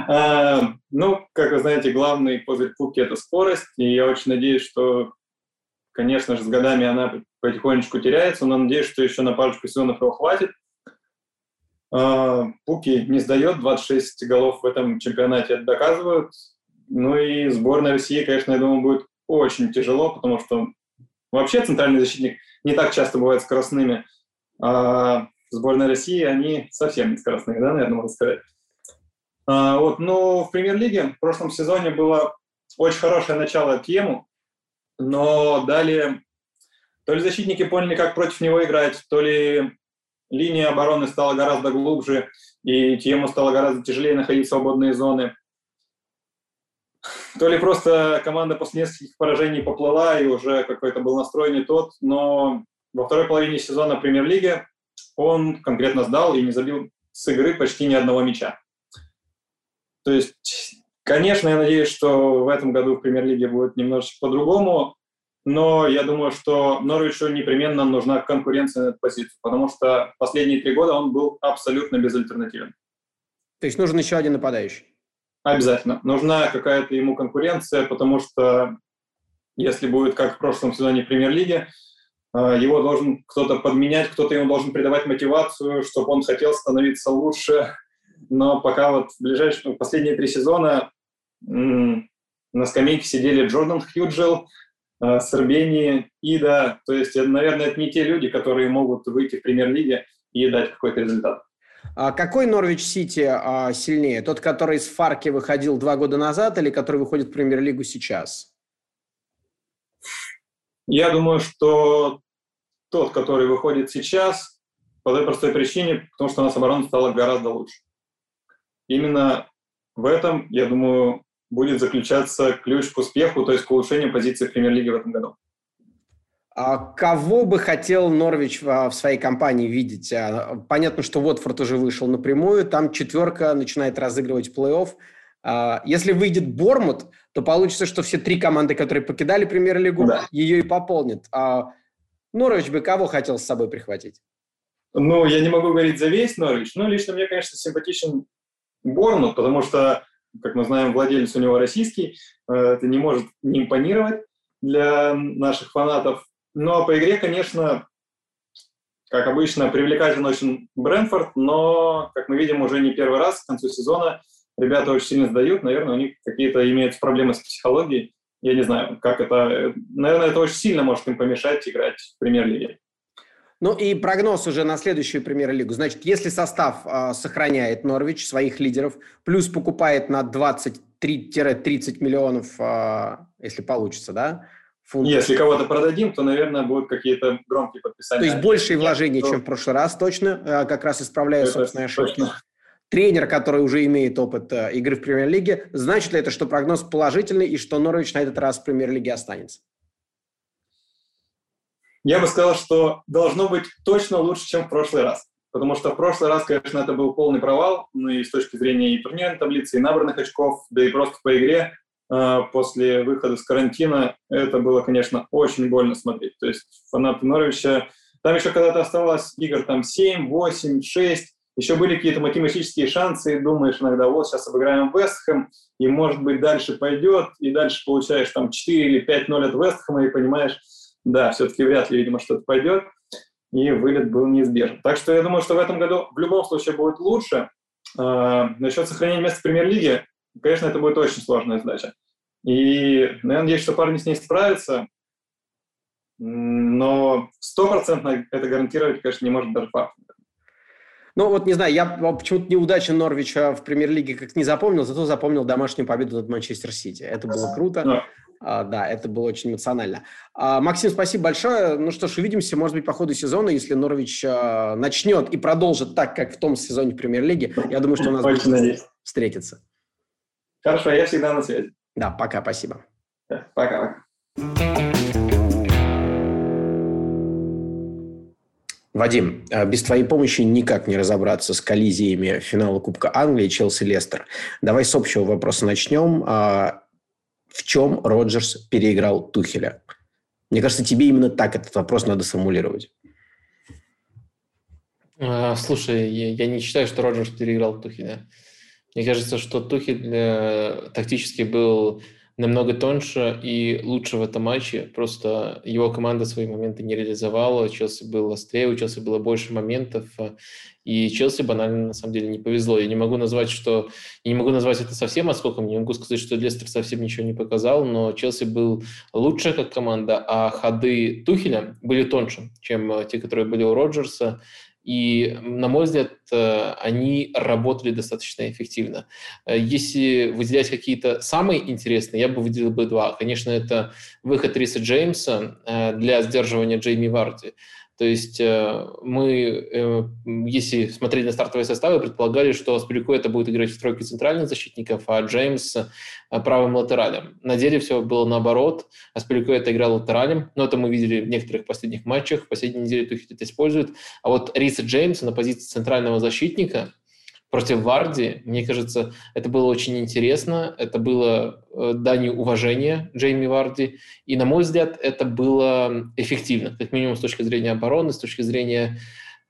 А, ну, как вы знаете, главный козырь Пуки – это скорость, и я очень надеюсь, что, конечно же, с годами она потихонечку теряется, но надеюсь, что еще на парочку сезонов его хватит. А, Пуки не сдает, 26 голов в этом чемпионате доказывают. Ну и сборная России, конечно, я думаю, будет очень тяжело, потому что вообще центральный защитник не так часто бывает скоростными. А сборная России, они совсем не скоростные, да, наверное, можно сказать. А, вот, но в премьер-лиге в прошлом сезоне было очень хорошее начало Тьему, но далее то ли защитники поняли, как против него играть, то ли линия обороны стала гораздо глубже, и Тьему стало гораздо тяжелее находить свободные зоны. То ли просто команда после нескольких поражений поплыла, и уже какой-то был настрой не тот, но во второй половине сезона премьер-лиги он конкретно сдал и не забил с игры почти ни одного мяча. То есть, конечно, я надеюсь, что в этом году в премьер-лиге будет немножечко по-другому, но я думаю, что Норвичу непременно нужна конкуренция на эту позицию, потому что последние три года он был абсолютно безальтернативен. То есть нужен еще один нападающий? Обязательно. Нужна какая-то ему конкуренция, потому что если будет как в прошлом сезоне премьер-лиги, э, его должен кто-то подменять, кто-то ему должен придавать мотивацию, чтобы он хотел становиться лучше, но пока вот в ближайшие, ну, последние три сезона на скамейке сидели Джордан Хьюджел, э, Сорбени, Ида. То есть, наверное, это не те люди, которые могут выйти в премьер-лиге и дать какой-то результат. А какой Норвич Сити а, сильнее? Тот, который из Фарки выходил два года назад или который выходит в премьер-лигу сейчас? Я думаю, что тот, который выходит сейчас, по той простой причине, потому что у нас оборона стала гораздо лучше. Именно в этом, я думаю, будет заключаться ключ к успеху, то есть к улучшению позиции премьер-лиги в этом году. А кого бы хотел Норвич в своей компании видеть? А, понятно, что Уотфорд уже вышел напрямую, там четверка начинает разыгрывать плей-офф. А, если выйдет Бормут, то получится, что все три команды, которые покидали премьер-лигу, да. ее и пополнят. Норвич бы кого хотел с собой прихватить? Ну, я не могу говорить за весь Норвич, но лично мне, конечно, симпатичен Борнут, потому что, как мы знаем, владелец у него российский, э, это не может не импонировать для наших фанатов. Но по игре, конечно, как обычно, привлекателен очень Брэнфорд, но, как мы видим, уже не первый раз к концу сезона ребята очень сильно сдают, наверное, у них какие-то имеются проблемы с психологией. Я не знаю, как это... Наверное, это очень сильно может им помешать играть в премьер-лиге. Ну и прогноз уже на следующую премьер-лигу. Значит, если состав э, сохраняет Норвич своих лидеров, плюс покупает на 23-30 миллионов, э, если получится, да? Фунтов. Если кого-то продадим, то, наверное, будут какие-то громкие подписания. То есть большие вложения, чем в прошлый раз, точно, э, как раз исправляя Это собственные ошибки. Точно. Тренер, который уже имеет опыт э, игры в премьер-лиге, значит ли это, что прогноз положительный и что Норвич на этот раз в премьер-лиге останется? Я бы сказал, что должно быть точно лучше, чем в прошлый раз. Потому что в прошлый раз, конечно, это был полный провал, ну и с точки зрения и турнирной таблицы, и набранных очков, да и просто по игре э, после выхода с карантина, это было, конечно, очень больно смотреть. То есть фанаты Норвича, там еще когда-то оставалось игр там 7, 8, 6, еще были какие-то математические шансы, и думаешь иногда, вот сейчас обыграем Вестхэм, и может быть дальше пойдет, и дальше получаешь там 4 или 5-0 от Вестхэма, и понимаешь, да, все-таки вряд ли, видимо, что-то пойдет, и вылет был неизбежен. Так что я думаю, что в этом году в любом случае будет лучше. А, насчет сохранения места в премьер-лиге, конечно, это будет очень сложная задача. И я надеюсь, что парни с ней справятся, но стопроцентно это гарантировать, конечно, не может даже факт. Ну, вот не знаю, я почему-то неудачи Норвича в премьер-лиге как не запомнил, зато запомнил домашнюю победу над Манчестер Сити. Это было круто. А, да, это было очень эмоционально. А, Максим, спасибо большое. Ну что ж, увидимся, может быть, по ходу сезона, если Норвич а, начнет и продолжит так, как в том сезоне премьер-лиги. Я думаю, что у нас очень будет встретиться. Хорошо, я всегда на связи. Да, пока, спасибо. Пока-пока. Вадим, без твоей помощи никак не разобраться с коллизиями финала Кубка Англии Челси-Лестер. Давай с общего вопроса начнем в чем Роджерс переиграл Тухеля? Мне кажется, тебе именно так этот вопрос надо сформулировать. А, слушай, я, не считаю, что Роджерс переиграл Тухеля. Мне кажется, что Тухель э, тактически был намного тоньше и лучше в этом матче. Просто его команда свои моменты не реализовала. Челси был острее, у Челси было больше моментов. И Челси банально на самом деле не повезло. Я не могу назвать, что я не могу назвать это совсем отскоком, не могу сказать, что Лестер совсем ничего не показал, но Челси был лучше как команда, а ходы Тухеля были тоньше, чем те, которые были у Роджерса. И, на мой взгляд, э, они работали достаточно эффективно. Э, если выделять какие-то самые интересные, я бы выделил бы два. Конечно, это выход Риса Джеймса э, для сдерживания Джейми Варди. То есть э, мы, э, если смотреть на стартовые составы, предполагали, что это будет играть в тройке центральных защитников, а Джеймс э, правым латералем. На деле все было наоборот. это играл латералем, но это мы видели в некоторых последних матчах. В последней неделе Тухель это использует. А вот Риса Джеймса на позиции центрального защитника – против Варди. Мне кажется, это было очень интересно, это было э, данью уважения Джейми Варди, и, на мой взгляд, это было эффективно, как минимум с точки зрения обороны, с точки зрения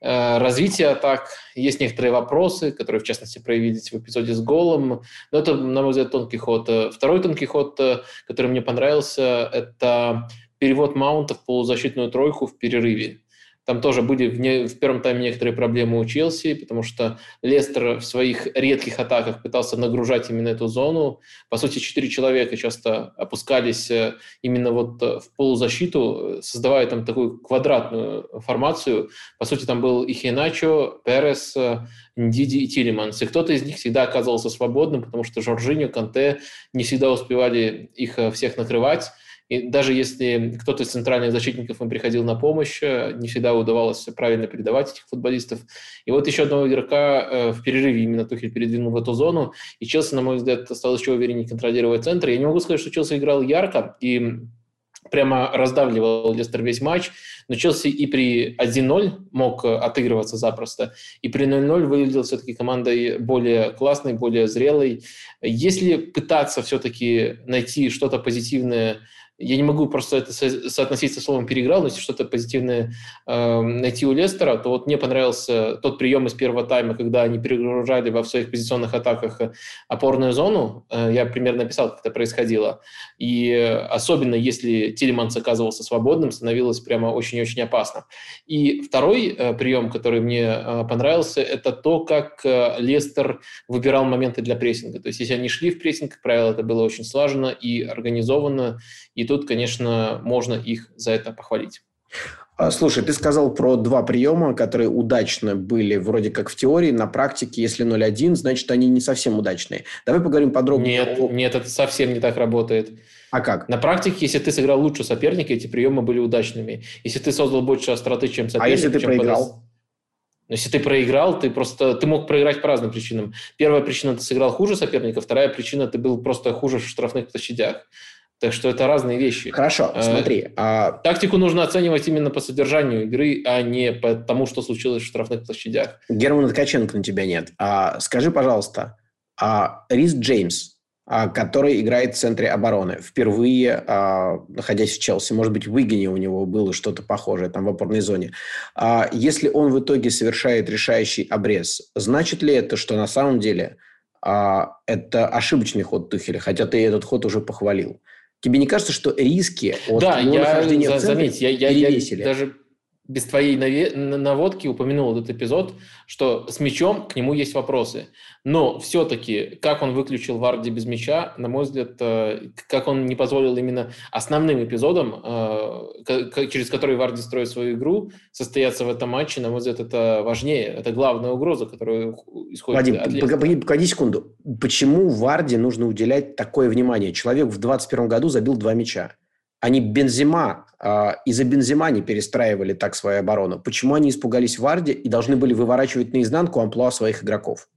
э, развития атак. Есть некоторые вопросы, которые, в частности, проявились в эпизоде с голом, но это, на мой взгляд, тонкий ход. Второй тонкий ход, э, который мне понравился, это перевод Маунта в полузащитную тройку в перерыве. Там тоже были в, не, в первом тайме некоторые проблемы у Челси, потому что Лестер в своих редких атаках пытался нагружать именно эту зону. По сути, четыре человека часто опускались э, именно вот э, в полузащиту, создавая там такую квадратную формацию. По сути, там был и Хиначо, Перес, э, Ндиди и Тилиманс. И кто-то из них всегда оказывался свободным, потому что Жоржиньо, Канте не всегда успевали их всех накрывать. И даже если кто-то из центральных защитников им приходил на помощь, э, не всегда удавалось правильно передавать этих футболистов. И вот еще одного игрока э, в перерыве именно Тухель передвинул в эту зону, и Челси, на мой взгляд, стал еще увереннее контролировать центр. Я не могу сказать, что Челси играл ярко, и прямо раздавливал Лестер весь матч, но Челси и при 1-0 мог э, отыгрываться запросто, и при 0-0 выглядел все-таки командой более классной, более зрелой. Если пытаться все-таки найти что-то позитивное я не могу просто это соотносить со словом «переиграл», но если что-то позитивное э, найти у Лестера, то вот мне понравился тот прием из первого тайма, когда они перегружали во своих позиционных атаках опорную зону. Э, я примерно описал, как это происходило. И особенно если Тилеманс оказывался свободным, становилось прямо очень-очень опасно. И второй э, прием, который мне э, понравился, это то, как э, Лестер выбирал моменты для прессинга. То есть если они шли в прессинг, как правило, это было очень слаженно и организованно, и тут, конечно, можно их за это похвалить. А, слушай, ты сказал про два приема, которые удачно были вроде как в теории, на практике, если 0-1, значит, они не совсем удачные. Давай поговорим подробнее. Нет, о... нет, это совсем не так работает. А как? На практике, если ты сыграл лучше соперника, эти приемы были удачными. Если ты создал больше остроты, чем соперник... А если ты проиграл? Подос... Если ты проиграл, ты просто ты мог проиграть по разным причинам. Первая причина – ты сыграл хуже соперника, вторая причина – ты был просто хуже в штрафных площадях. Так что это разные вещи. Хорошо, э, смотри. А... Тактику нужно оценивать именно по содержанию игры, а не по тому, что случилось в штрафных площадях. Германа Ткаченко на тебя нет. А, скажи, пожалуйста, а Рис Джеймс, а, который играет в центре обороны, впервые а, находясь в Челси, может быть, в Уигане у него было что-то похожее там в опорной зоне. А, если он в итоге совершает решающий обрез, значит ли это, что на самом деле а, это ошибочный ход Тухеля, хотя ты этот ход уже похвалил? Тебе не кажется, что риски от да, я, нахождения в центре заметь, я, я, я даже без твоей наводки упомянул этот эпизод, что с мячом к нему есть вопросы. Но все-таки, как он выключил Варди без мяча, на мой взгляд, э, как он не позволил именно основным эпизодам, э, через которые Варди строит свою игру, состояться в этом матче, на мой взгляд, это важнее. Это главная угроза, которая исходит Вадим, от погоди, погоди секунду. Почему Варди нужно уделять такое внимание? Человек в 21 году забил два мяча. Они Бензима, э, из-за Бензима не перестраивали так свою оборону. Почему они испугались Варди и должны были выворачивать наизнанку амплуа своих игроков?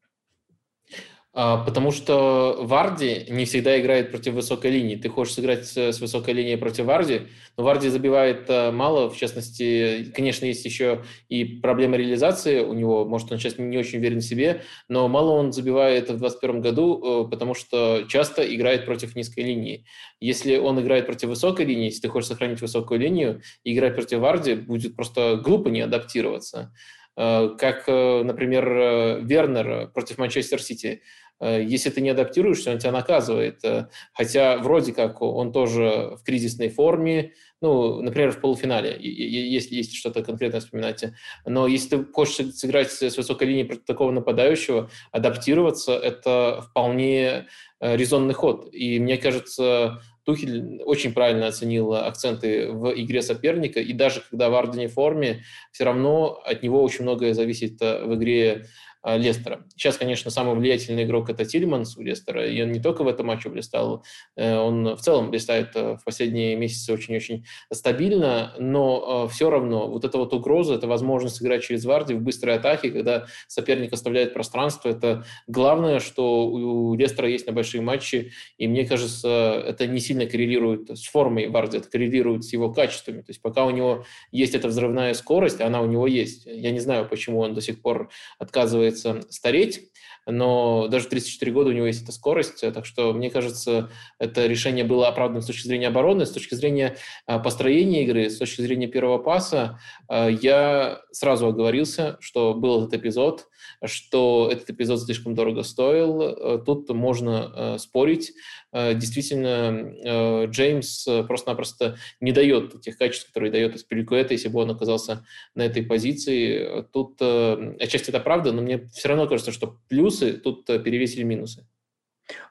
А, потому что Варди не всегда играет против высокой линии. Ты хочешь сыграть с высокой линией против Варди, но Варди забивает э, мало. В частности, конечно, есть еще и проблема реализации у него. Может, он сейчас не очень уверен в себе, но мало он забивает в 2021 году, э, потому что часто играет против низкой линии. Если он играет против высокой линии, если ты хочешь сохранить высокую линию, играть против Варди будет просто глупо не адаптироваться. Э, как, например, Вернер против Манчестер Сити. э, если ты не адаптируешься, он тебя наказывает. Э, хотя вроде как он тоже в кризисной форме, ну, например, в полуфинале, если есть что-то конкретное вспоминать. Но если ты хочешь сыграть с высокой линии против такого нападающего, адаптироваться – это вполне э, резонный ход. И мне кажется, Тухель очень правильно оценил акценты в игре соперника, и даже когда Варда не в форме, все равно от него очень многое зависит в игре Лестера. Сейчас, конечно, самый влиятельный игрок это Тильманс у Лестера, и он не только в этом матче блистал, э, он в целом блистает э, в последние месяцы очень-очень стабильно, но э, все равно вот эта вот угроза, это возможность играть через Варди в быстрой атаке, когда соперник оставляет пространство, это главное, что у Лестера есть на большие матчи, и мне кажется, это не сильно коррелирует с формой Варди, это коррелирует с его качествами. То есть пока у него есть эта взрывная скорость, она у него есть. Я не знаю, почему он до сих пор отказывается отказывается стареть, но даже в 34 года у него есть эта скорость, так что, мне кажется, это решение было оправдано с точки зрения обороны, с точки зрения а, построения игры, с точки зрения первого паса. А, я сразу оговорился, что был этот эпизод, что этот эпизод слишком дорого стоил. Э, тут можно э, спорить. Э, действительно, Джеймс просто-напросто не дает тех качеств, которые дает Аспиликуэта, если бы он оказался на этой позиции. Тут отчасти это правда, но мне все равно кажется, что плюсы тут перевесили минусы.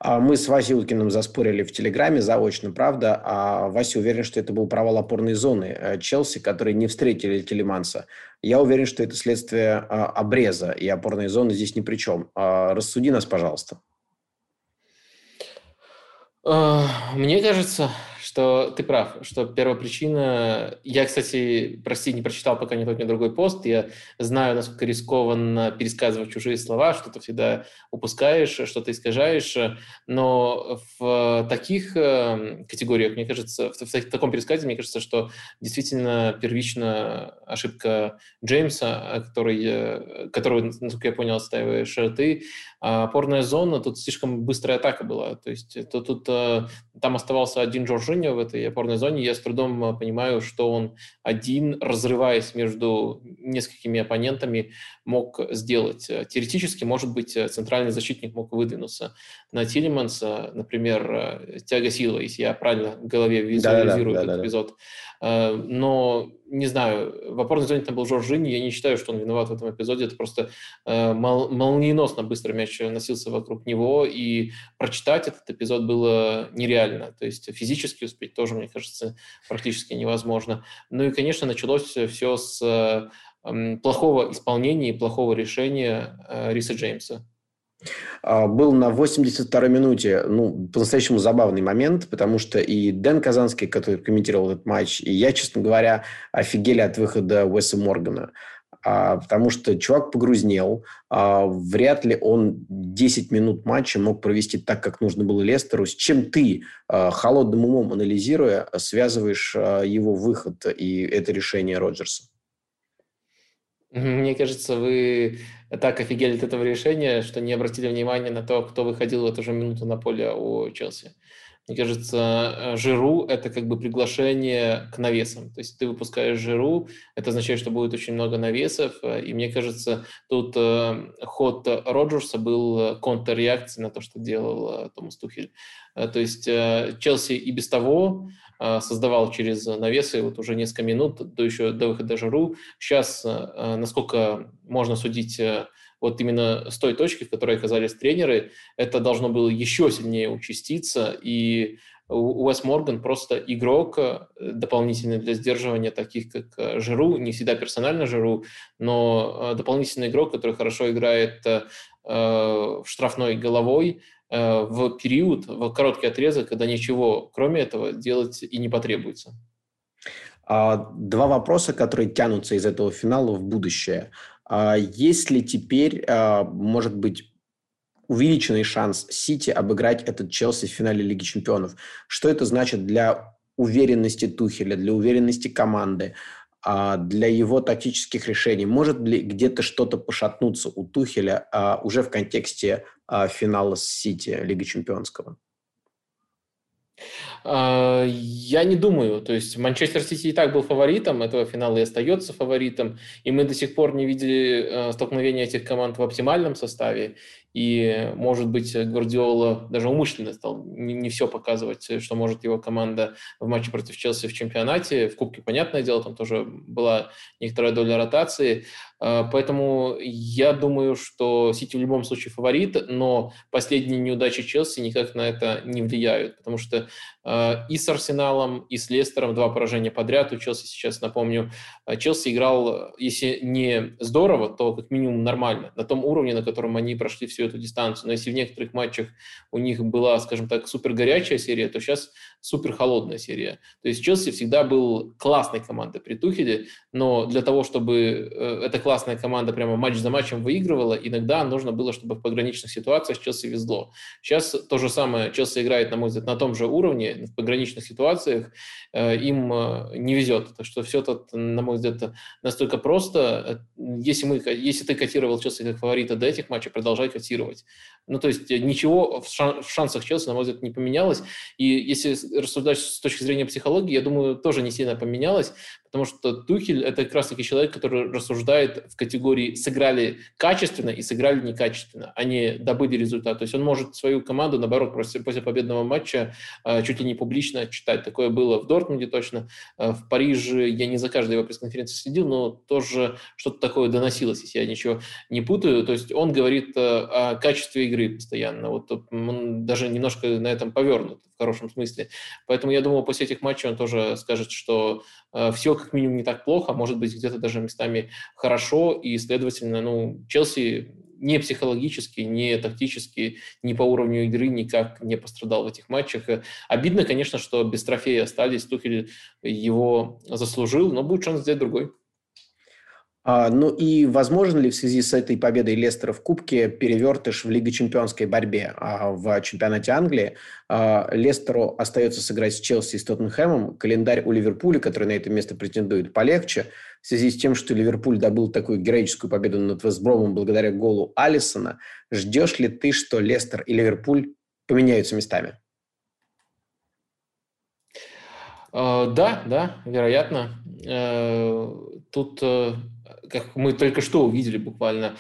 А мы с Васей Уткиным заспорили в Телеграме заочно, правда, а Вася уверен, что это был провал опорной зоны Челси, которые не встретили Телеманса. Я уверен, что это следствие а, обреза, и опорной зоны здесь ни при чем. А, рассуди нас, пожалуйста. Мне кажется, что ты прав, что первая причина... Я, кстати, прости, не прочитал пока ни тот, ни другой пост. Я знаю, насколько рискованно пересказывать чужие слова, что ты всегда упускаешь, что-то искажаешь. Но в таких эм, категориях, мне кажется, в, таком пересказе, мне кажется, что действительно первичная ошибка Джеймса, который, э, которую, насколько я понял, отстаиваешь ты, а опорная зона, тут слишком быстрая атака была. То есть то, тут, э, там оставался один Джорджиньо в этой опорной зоне. Я с трудом э, понимаю, что он один, разрываясь между несколькими оппонентами, мог сделать. Э, теоретически, может быть, центральный защитник мог выдвинуться на Тилиманса, например, Тяга Сила, если я правильно в голове визуализирую да, да, да, этот да, эпизод. Но не знаю, в опорной зоне там был Жоржини, я не считаю, что он виноват в этом эпизоде, это просто э, мол, молниеносно быстро мяч носился вокруг него, и прочитать этот эпизод было нереально, то есть физически успеть тоже, мне кажется, практически невозможно. Ну и, конечно, началось все с э, плохого исполнения и плохого решения э, Риса Джеймса. А, был на 82-й минуте, ну, по-настоящему забавный момент, потому что и Дэн Казанский, который комментировал этот матч, и я, честно говоря, офигели от выхода Уэса Моргана. А, потому что чувак погрузнел, а, вряд ли он 10 минут матча мог провести так, как нужно было Лестеру. С чем ты, холодным умом анализируя, связываешь его выход и это решение Роджерса? Мне кажется, вы так офигели от этого решения, что не обратили внимания на то, кто выходил в эту же минуту на поле у Челси. Мне кажется, э, жиру – это как бы приглашение к навесам. То есть ты выпускаешь жиру, это означает, что будет очень много навесов. Э, и мне кажется, тут э, ход Роджерса был контрреакцией на то, что делал Томас Тухель. То есть Челси и без того создавал через навесы вот уже несколько минут до еще до выхода Жиру. Сейчас, насколько можно судить вот именно с той точки, в которой оказались тренеры, это должно было еще сильнее участиться, и Уэс Морган просто игрок э, дополнительный для сдерживания таких, как э, Жиру, не всегда персонально Жиру, но э, дополнительный игрок, который хорошо играет в штрафной головой в период, в короткий отрезок, когда ничего кроме этого делать и не потребуется. А, два вопроса, которые тянутся из этого финала в будущее. А есть ли теперь, а, может быть, увеличенный шанс Сити обыграть этот Челси в финале Лиги Чемпионов? Что это значит для уверенности Тухеля, для уверенности команды, для его тактических решений? Может ли где-то что-то пошатнуться у Тухеля уже в контексте финала с Сити Лиги Чемпионского? Я не думаю. То есть Манчестер Сити и так был фаворитом этого финала и остается фаворитом. И мы до сих пор не видели э, столкновения этих команд в оптимальном составе. И, может быть, Гвардиола даже умышленно стал не, не все показывать, что может его команда в матче против Челси в чемпионате. В Кубке, понятное дело, там тоже была некоторая доля ротации. А, поэтому я думаю, что Сити в любом случае фаворит, но последние неудачи Челси никак на это не влияют, потому что а, и с Арсеналом, и с Лестером два поражения подряд. У Челси сейчас, напомню, а, Челси играл, если не здорово, то как минимум нормально, на том уровне, на котором они прошли всю эту дистанцию. Но если в некоторых матчах у них была, скажем так, супер горячая серия, то сейчас супер холодная серия. То есть Челси всегда был классной командой при Тухеле, но для того, чтобы э, эта классная команда прямо матч за матчем выигрывала, иногда нужно было, чтобы в пограничных ситуациях Челси везло. Сейчас то же самое, Челси играет, на мой взгляд, на том же уровне, в пограничных ситуациях э, им э, не везет. Так что все тут, на мой взгляд, настолько просто. Если, мы, если ты котировал Челси как фаворита до этих матчей, продолжай котировать. Ну, то есть ничего в шансах Челси, на мой взгляд, не поменялось. И если рассуждать с точки зрения психологии, я думаю, тоже не сильно поменялось, потому что Тухель – это как раз-таки человек, который рассуждает в категории «сыграли качественно» и «сыграли некачественно», а не добыли результат. То есть он может свою команду, наоборот, после, после победного матча э, чуть ли не публично читать. Такое было в Дортмунде точно. Э, в Париже я не за каждой его пресс-конференции следил, но тоже что-то такое доносилось, если я ничего не путаю. То есть он говорит э, о качестве игры постоянно. Вот он даже немножко на этом повернут в хорошем смысле. Поэтому я думаю, после этих матчей он тоже скажет, что все как минимум не так плохо, а может быть где-то даже местами хорошо, и, следовательно, ну, Челси не психологически, не тактически, не по уровню игры никак не пострадал в этих матчах. Обидно, конечно, что без трофея остались. Тухель его заслужил, но будет шанс взять другой. А, ну и возможно ли в связи с этой победой Лестера в Кубке перевертыш в Лиге чемпионской борьбе а, в чемпионате Англии? А, Лестеру остается сыграть с Челси и с Тоттенхэмом. Календарь у Ливерпуля, который на это место претендует, полегче. В связи с тем, что Ливерпуль добыл такую героическую победу над Вестбромом благодаря голу Алисона, ждешь ли ты, что Лестер и Ливерпуль поменяются местами? Да, да, вероятно. Э, тут э, как мы только что увидели буквально,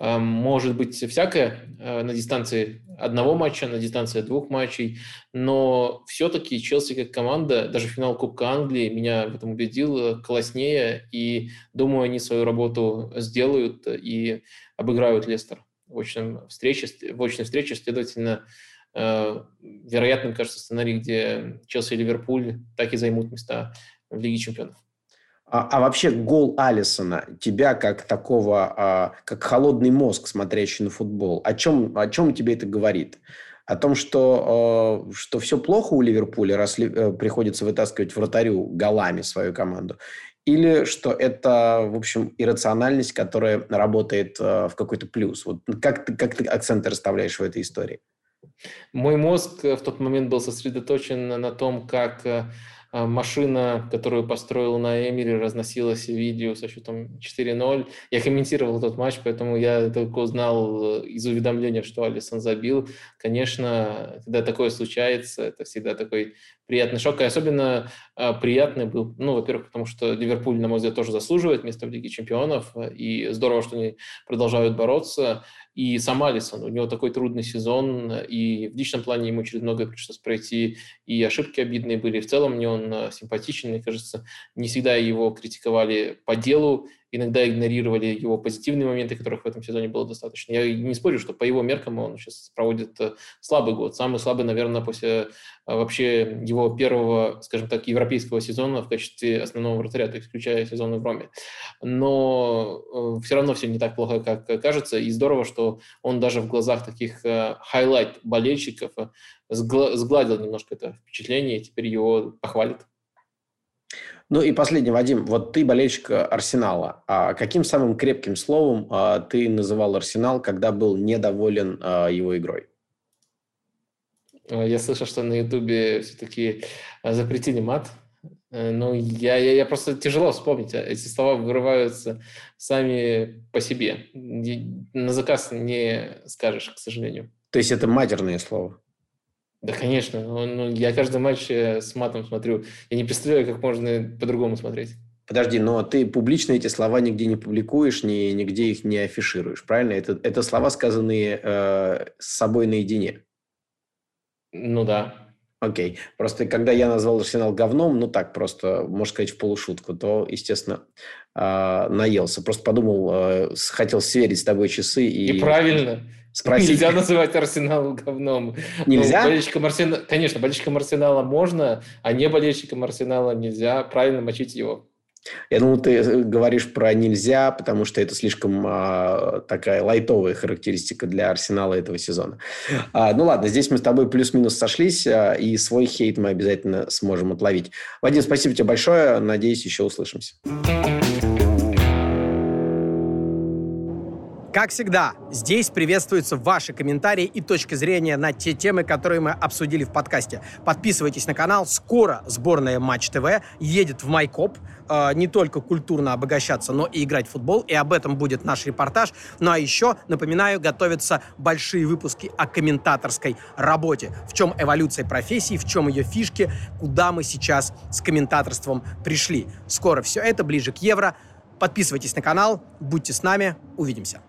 э, может быть всякое э, на дистанции одного матча, на дистанции двух матчей, но все-таки Челси как команда, даже финал Кубка Англии меня в этом убедил, э, класснее, и думаю, они свою работу сделают и обыграют Лестер в очной встрече, в очной встрече следовательно, вероятным кажется сценарий, где Челси и Ливерпуль так и займут места в Лиге чемпионов. А, а вообще гол Алисона, тебя как такого, а, как холодный мозг, смотрящий на футбол, о чем, о чем тебе это говорит? О том, что, а, что все плохо у Ливерпуля, раз э, приходится вытаскивать вратарю голами свою команду? Или что это, в общем, иррациональность, которая работает а, в какой-то плюс? Вот как ты, как ты акценты расставляешь в этой истории? Мой мозг в тот момент был сосредоточен на том, как э, машина, которую построил на Эмире, разносилась видео со счетом 4-0. Я комментировал этот матч, поэтому я только узнал э, из уведомления, что Алисон забил. Конечно, когда такое случается, это всегда такой приятный шок. И особенно э, приятный был, ну, во-первых, потому что Ливерпуль, на мой взгляд, тоже заслуживает места в Лиге чемпионов, и здорово, что они продолжают бороться. И сам Алисон, у него такой трудный сезон, и в личном плане ему через многое пришлось пройти, и ошибки обидные были. В целом мне он э, симпатичен, мне кажется. Не всегда его критиковали по делу, иногда игнорировали его позитивные моменты, которых в этом сезоне было достаточно. Я не спорю, что по его меркам он сейчас проводит э, слабый год. Самый слабый, наверное, после э, вообще его первого, скажем так, европейского сезона в качестве основного вратаря, включая сезоны в Роме. Но э, все равно все не так плохо, как кажется. И здорово, что он даже в глазах таких highlight болельщиков сгладил немножко это впечатление, и теперь его похвалит. Ну и последний, Вадим, вот ты болельщик Арсенала. А каким самым крепким словом а, ты называл Арсенал, когда был недоволен а, его игрой? Я слышал, что на Ютубе все-таки запретили мат. Э, ну, я, я, я просто тяжело вспомнить. А, эти слова вырываются сами по себе. На заказ не скажешь, к сожалению. То есть это матерное слово? Да, конечно. Ну, ну, я каждый матч э, с матом смотрю. Я не представляю, как можно по-другому смотреть. Подожди, но ты публично эти слова нигде не публикуешь, ни, нигде их не афишируешь, правильно? Это, это слова, сказанные э, с собой наедине. Ну да. Окей. Просто когда я назвал Арсенал говном, ну так просто, можно сказать, в полушутку, то, естественно, э, наелся. Просто подумал, э, хотел сверить с тобой часы и... И правильно. Спросить. Нельзя называть Арсенал говном. Нельзя? Ну, болельщикам Арсенала, конечно, болельщикам Арсенала можно, а не болельщикам Арсенала нельзя правильно мочить его. Я думал, ты э, говоришь про нельзя, потому что это слишком а, такая лайтовая характеристика для Арсенала этого сезона. А, ну ладно, здесь мы с тобой плюс-минус сошлись, а, и свой хейт мы обязательно сможем отловить. Вадим, спасибо тебе большое. Надеюсь, еще услышимся. Как всегда, здесь приветствуются ваши комментарии и точки зрения на те темы, которые мы обсудили в подкасте. Подписывайтесь на канал. Скоро сборная Матч ТВ едет в Майкоп. Э, не только культурно обогащаться, но и играть в футбол. И об этом будет наш репортаж. Ну а еще, напоминаю, готовятся большие выпуски о комментаторской работе. В чем эволюция профессии, в чем ее фишки, куда мы сейчас с комментаторством пришли. Скоро все это, ближе к Евро. Подписывайтесь на канал, будьте с нами, увидимся.